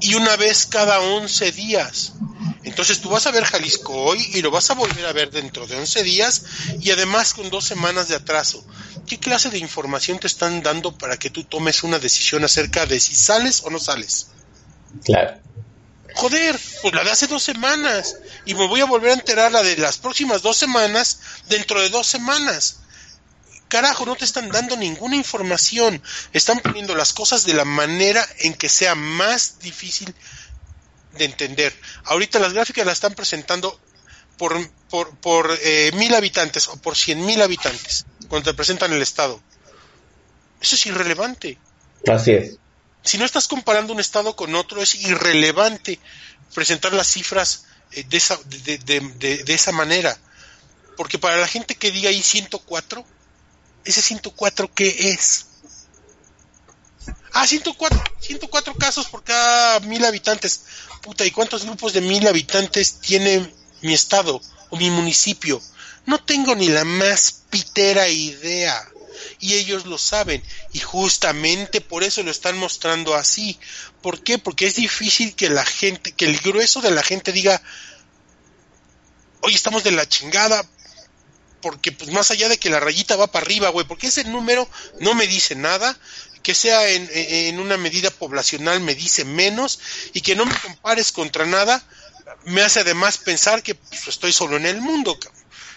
Y una vez cada 11 días. Entonces tú vas a ver Jalisco hoy y lo vas a volver a ver dentro de 11 días y además con dos semanas de atraso. ¿Qué clase de información te están dando para que tú tomes una decisión acerca de si sales o no sales? Claro. Joder, pues la de hace dos semanas. Y me voy a volver a enterar la de las próximas dos semanas dentro de dos semanas. Carajo, no te están dando ninguna información. Están poniendo las cosas de la manera en que sea más difícil de entender. Ahorita las gráficas las están presentando por, por, por eh, mil habitantes o por cien mil habitantes cuando te presentan el estado. Eso es irrelevante. Así es. Si no estás comparando un estado con otro, es irrelevante presentar las cifras eh, de, esa, de, de- de- de esa manera. Porque para la gente que diga ahí 104, ese 104 ¿qué es? Ah, 104, 104 casos por cada mil habitantes. Puta, ¿y cuántos grupos de mil habitantes tiene mi estado o mi municipio? No tengo ni la más pitera idea. Y ellos lo saben. Y justamente por eso lo están mostrando así. ¿Por qué? Porque es difícil que la gente, que el grueso de la gente diga, oye, estamos de la chingada, porque pues más allá de que la rayita va para arriba, güey, porque ese número no me dice nada, que sea en, una medida poblacional me dice menos, y que no me compares contra nada, me hace además pensar que pues, estoy solo en el mundo.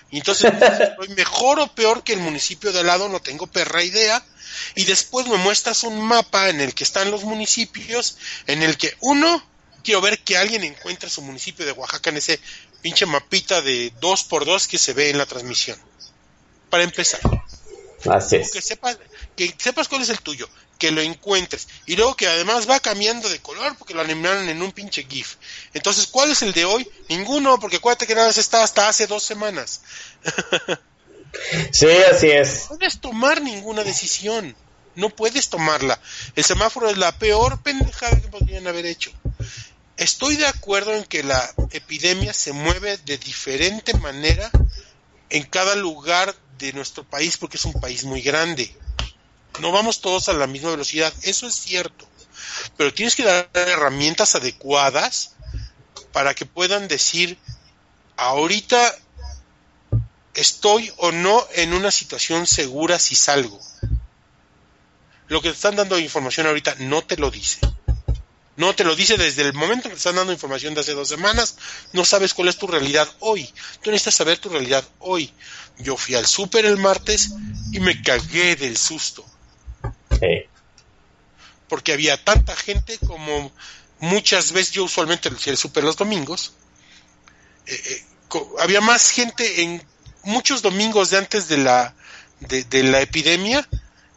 Y entonces pues, estoy mejor o peor que el municipio de al lado, no tengo perra idea, y después me muestras un mapa en el que están los municipios, en el que uno, quiero ver que alguien encuentre su municipio de Oaxaca en ese pinche mapita de 2x2 que se ve en la transmisión. Para empezar, Así es. que sepas, que sepas cuál es el tuyo, que lo encuentres, y luego que además va cambiando de color porque lo animaron en un pinche GIF. Entonces, ¿cuál es el de hoy? Ninguno, porque acuérdate que nada más está hasta hace dos semanas. Sí, así es. No puedes tomar ninguna decisión. No puedes tomarla. El semáforo es la peor pendejada que podrían haber hecho. Estoy de acuerdo en que la epidemia se mueve de diferente manera en cada lugar de nuestro país porque es un país muy grande. No vamos todos a la misma velocidad, eso es cierto. Pero tienes que dar herramientas adecuadas para que puedan decir, ahorita estoy o no en una situación segura si salgo. Lo que te están dando información ahorita no te lo dice. No te lo dice desde el momento que te están dando información de hace dos semanas. No sabes cuál es tu realidad hoy. Tú necesitas saber tu realidad hoy. Yo fui al súper el martes y me cagué del susto. Sí. Porque había tanta gente como muchas veces, yo usualmente fui al súper los domingos. eh, eh, había más gente en muchos domingos de antes de la, de, de la epidemia.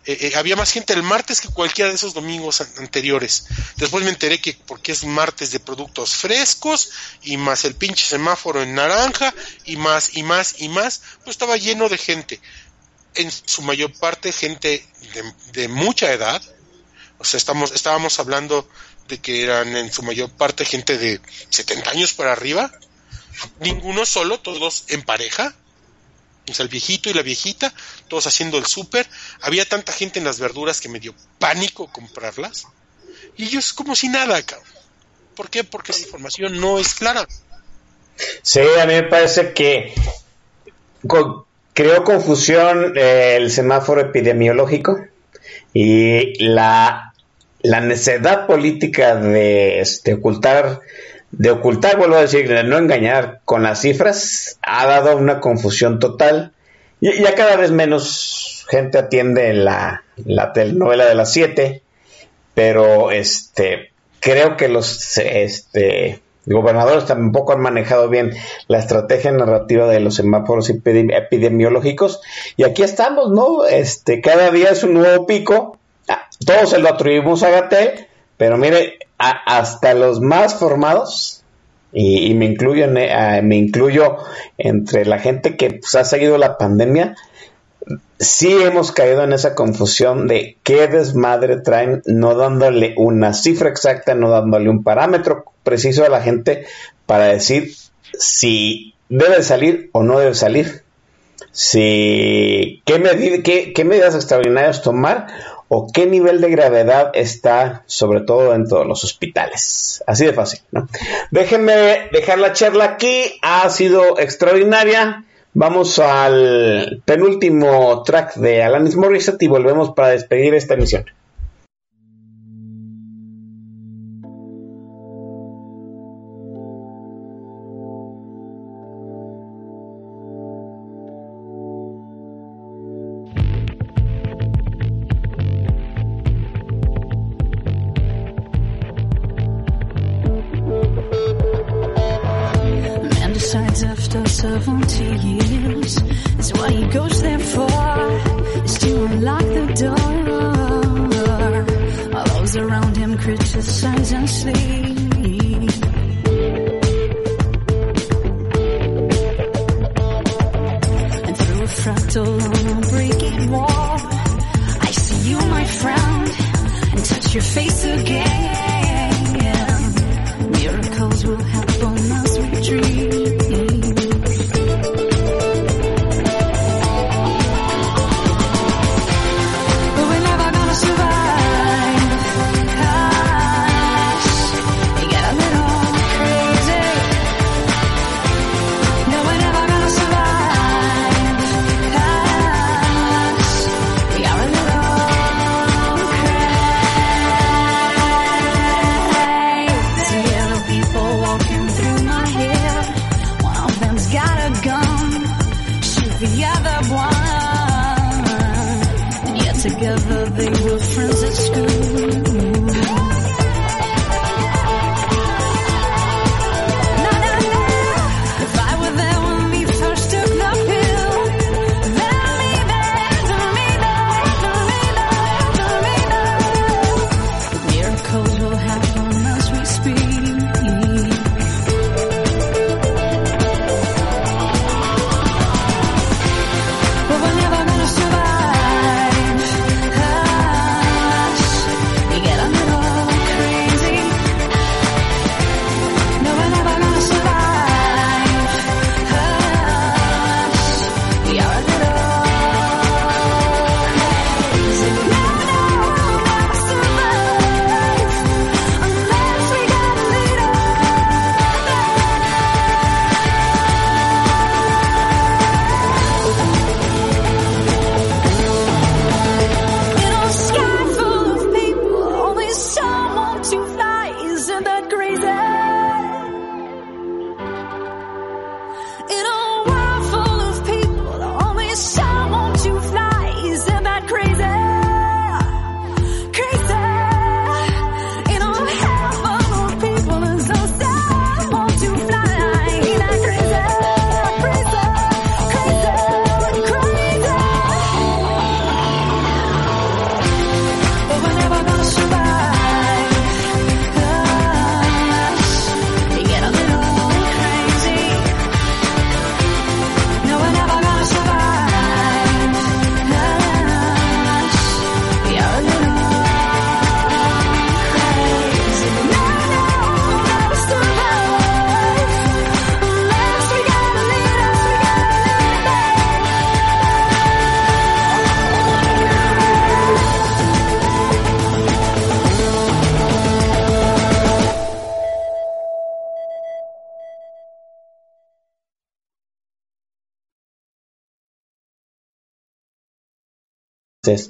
Eh, eh, había más gente el martes que cualquiera de esos domingos an- anteriores. Después me enteré que porque es martes de productos frescos y más el pinche semáforo en naranja y más y más y más, pues estaba lleno de gente. En su mayor parte gente de, de mucha edad. O sea, estamos, estábamos hablando de que eran en su mayor parte gente de 70 años para arriba. Ninguno solo, todos en pareja. O sea, el viejito y la viejita, todos haciendo el súper. Había tanta gente en las verduras que me dio pánico comprarlas. Y ellos como si nada, cabrón. ¿Por qué? Porque la información no es clara. Sí, a mí me parece que creó confusión eh, el semáforo epidemiológico y la, la necesidad política de este, ocultar, de ocultar, vuelvo a decir, de no engañar con las cifras, ha dado una confusión total. Y ya cada vez menos gente atiende la, la telenovela de las 7, pero este creo que los este gobernadores tampoco han manejado bien la estrategia narrativa de los semáforos epidemi- epidemiológicos y aquí estamos, ¿no? Este cada día es un nuevo pico. Ah, Todos se lo atribuimos a Gatel, pero mire, hasta los más formados y, me incluyo en, eh, me incluyo entre la gente que pues, ha seguido la pandemia, sí hemos caído en esa confusión de qué desmadre traen, no dándole una cifra exacta, no dándole un parámetro preciso a la gente para decir si debe salir o no debe salir, si qué, qué medidas extraordinarias tomar o qué nivel de gravedad está, sobre todo en todos los hospitales. Así de fácil, ¿no? Déjenme dejar la charla aquí, ha sido extraordinaria. Vamos al penúltimo track de Alanis Morissette y volvemos para despedir esta emisión. Decides after 70 years is what he goes there for is to unlock the door. All those around him criticize and sleep. And through a fractal on a breaking wall, I see you, my friend, and touch your face again.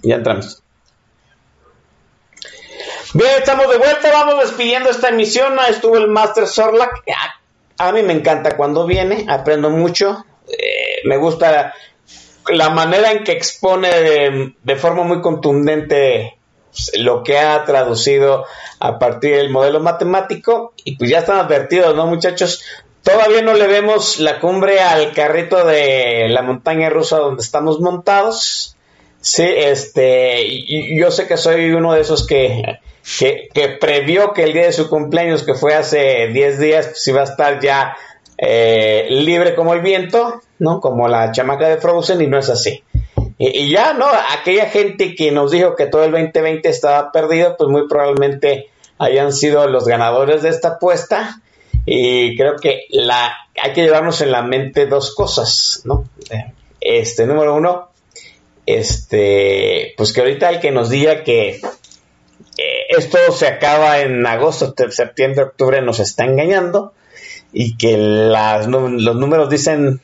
Ya entramos. Bien, estamos de vuelta, vamos despidiendo esta emisión. Estuvo el Master Sorlac. A, a mí me encanta cuando viene, aprendo mucho. Eh, me gusta la manera en que expone de, de forma muy contundente lo que ha traducido a partir del modelo matemático. Y pues ya están advertidos, ¿no, muchachos? Todavía no le vemos la cumbre al carrito de la montaña rusa donde estamos montados. Sí, este, yo sé que soy uno de esos que, que, que previó que el día de su cumpleaños, que fue hace 10 días, pues iba a estar ya eh, libre como el viento, ¿no? Como la chamaca de Frozen, y no es así. Y, y ya, ¿no? Aquella gente que nos dijo que todo el 2020 estaba perdido, pues muy probablemente hayan sido los ganadores de esta apuesta. Y creo que la, hay que llevarnos en la mente dos cosas, ¿no? Este, número uno, este, pues que ahorita el que nos diga que eh, esto se acaba en agosto, septiembre, octubre, nos está engañando y que las los números dicen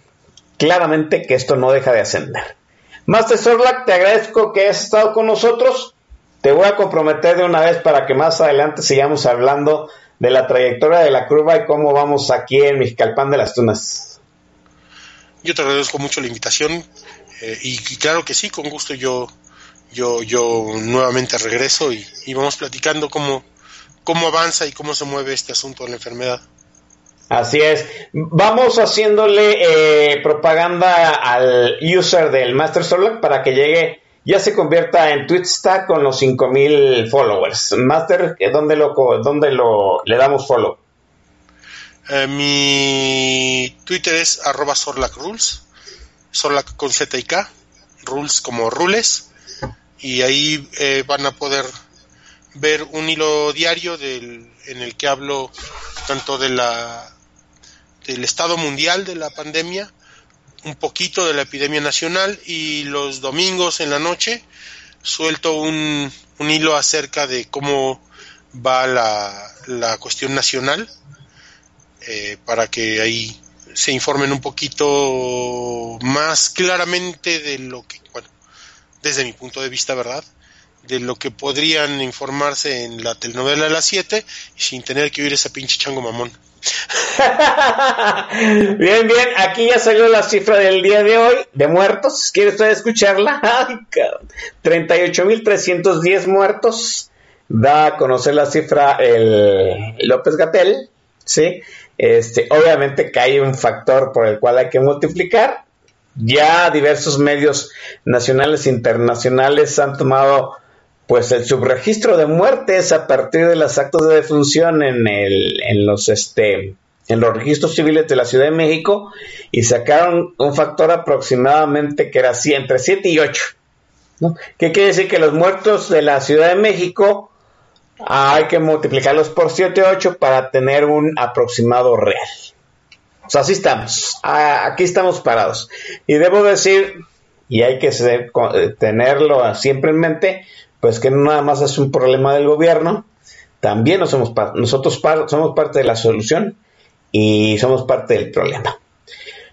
claramente que esto no deja de ascender. Master Sorlac, te agradezco que hayas estado con nosotros. Te voy a comprometer de una vez para que más adelante sigamos hablando de la trayectoria de la curva y cómo vamos aquí en Mexicalpan de las Tunas. Yo te agradezco mucho la invitación eh, y, y claro que sí, con gusto yo yo yo nuevamente regreso y, y vamos platicando cómo cómo avanza y cómo se mueve este asunto de la enfermedad. Así es. Vamos haciéndole eh, propaganda al user del Master Sorlac para que llegue, ya se convierta en Twitstar con los 5000 followers. Master, ¿dónde lo, dónde lo le damos follow? Eh, mi Twitter es arroba sorlacrules, sorlac con Z y K, rules como rules, y ahí eh, van a poder ver un hilo diario del, en el que hablo tanto de la del estado mundial de la pandemia, un poquito de la epidemia nacional y los domingos en la noche suelto un, un hilo acerca de cómo va la, la cuestión nacional eh, para que ahí se informen un poquito más claramente de lo que, bueno, desde mi punto de vista, ¿verdad? De lo que podrían informarse en la telenovela de las 7 sin tener que oír ese pinche chango mamón. *laughs* bien, bien, aquí ya salió la cifra del día de hoy de muertos. ¿Quiere usted escucharla? *laughs* Ay, cabrón. 38.310 muertos. Da a conocer la cifra el López Gatel, ¿sí? Este, obviamente que hay un factor por el cual hay que multiplicar. Ya diversos medios nacionales e internacionales han tomado pues el subregistro de muertes a partir de los actos de defunción en el en los este en los registros civiles de la Ciudad de México y sacaron un factor aproximadamente que era entre 7 y 8. ¿no? ¿Qué quiere decir? Que los muertos de la Ciudad de México hay que multiplicarlos por 7 o 8 para tener un aproximado real. O sea, así estamos. Ah, aquí estamos parados. Y debo decir, y hay que eh, tenerlo siempre en mente, pues que no nada más es un problema del gobierno, también somos nosotros somos parte de la solución y somos parte del problema.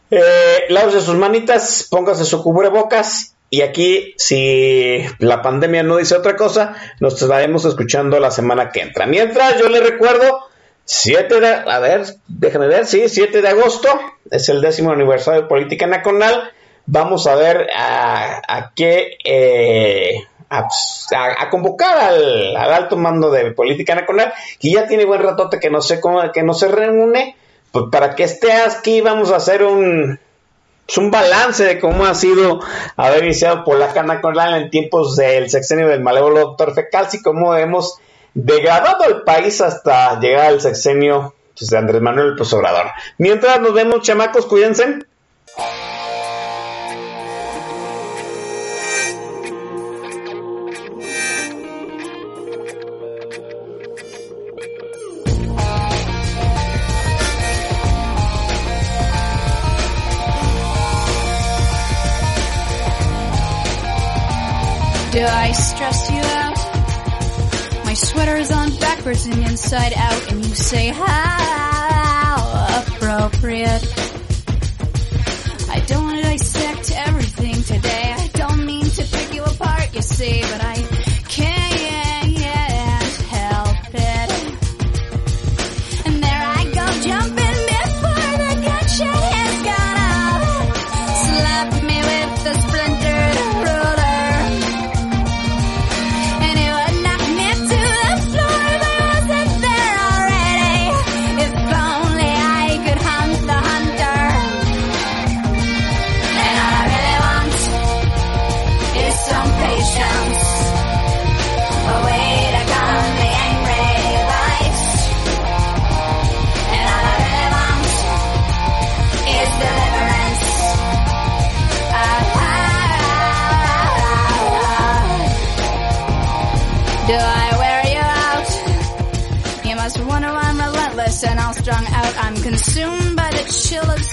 Eh, lávese sus manitas, póngase su cubrebocas y aquí, si la pandemia no dice otra cosa, nos estaremos escuchando la semana que entra. Mientras, yo le recuerdo, 7 de, a ver, déjame ver, sí, 7 de agosto, es el décimo aniversario de Política Nacional. Vamos a ver a, a qué, eh, a, convocar al, al alto mando de Política Nacional, que ya tiene buen ratote que no sé cómo, que no se reúne, pues para que esté aquí vamos a hacer un, pues, un balance de cómo ha sido haber iniciado Polaca Nacional en tiempos del sexenio del malévolo doctor Fecalsi, y cómo hemos degradado al país hasta llegar al sexenio pues, de Andrés Manuel López Obrador. Mientras nos vemos, chamacos, cuídense. On backwards and inside out, and you say how appropriate. I don't want to dissect everything today. I don't mean to pick you apart, you see, but I chillers.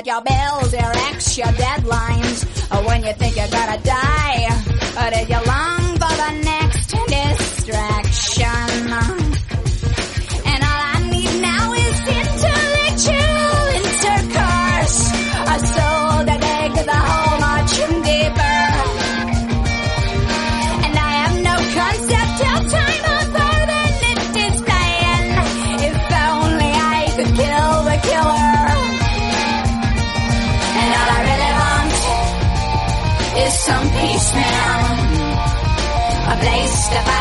about your bills, your extra deadlines, or when you think you're gonna die. Stop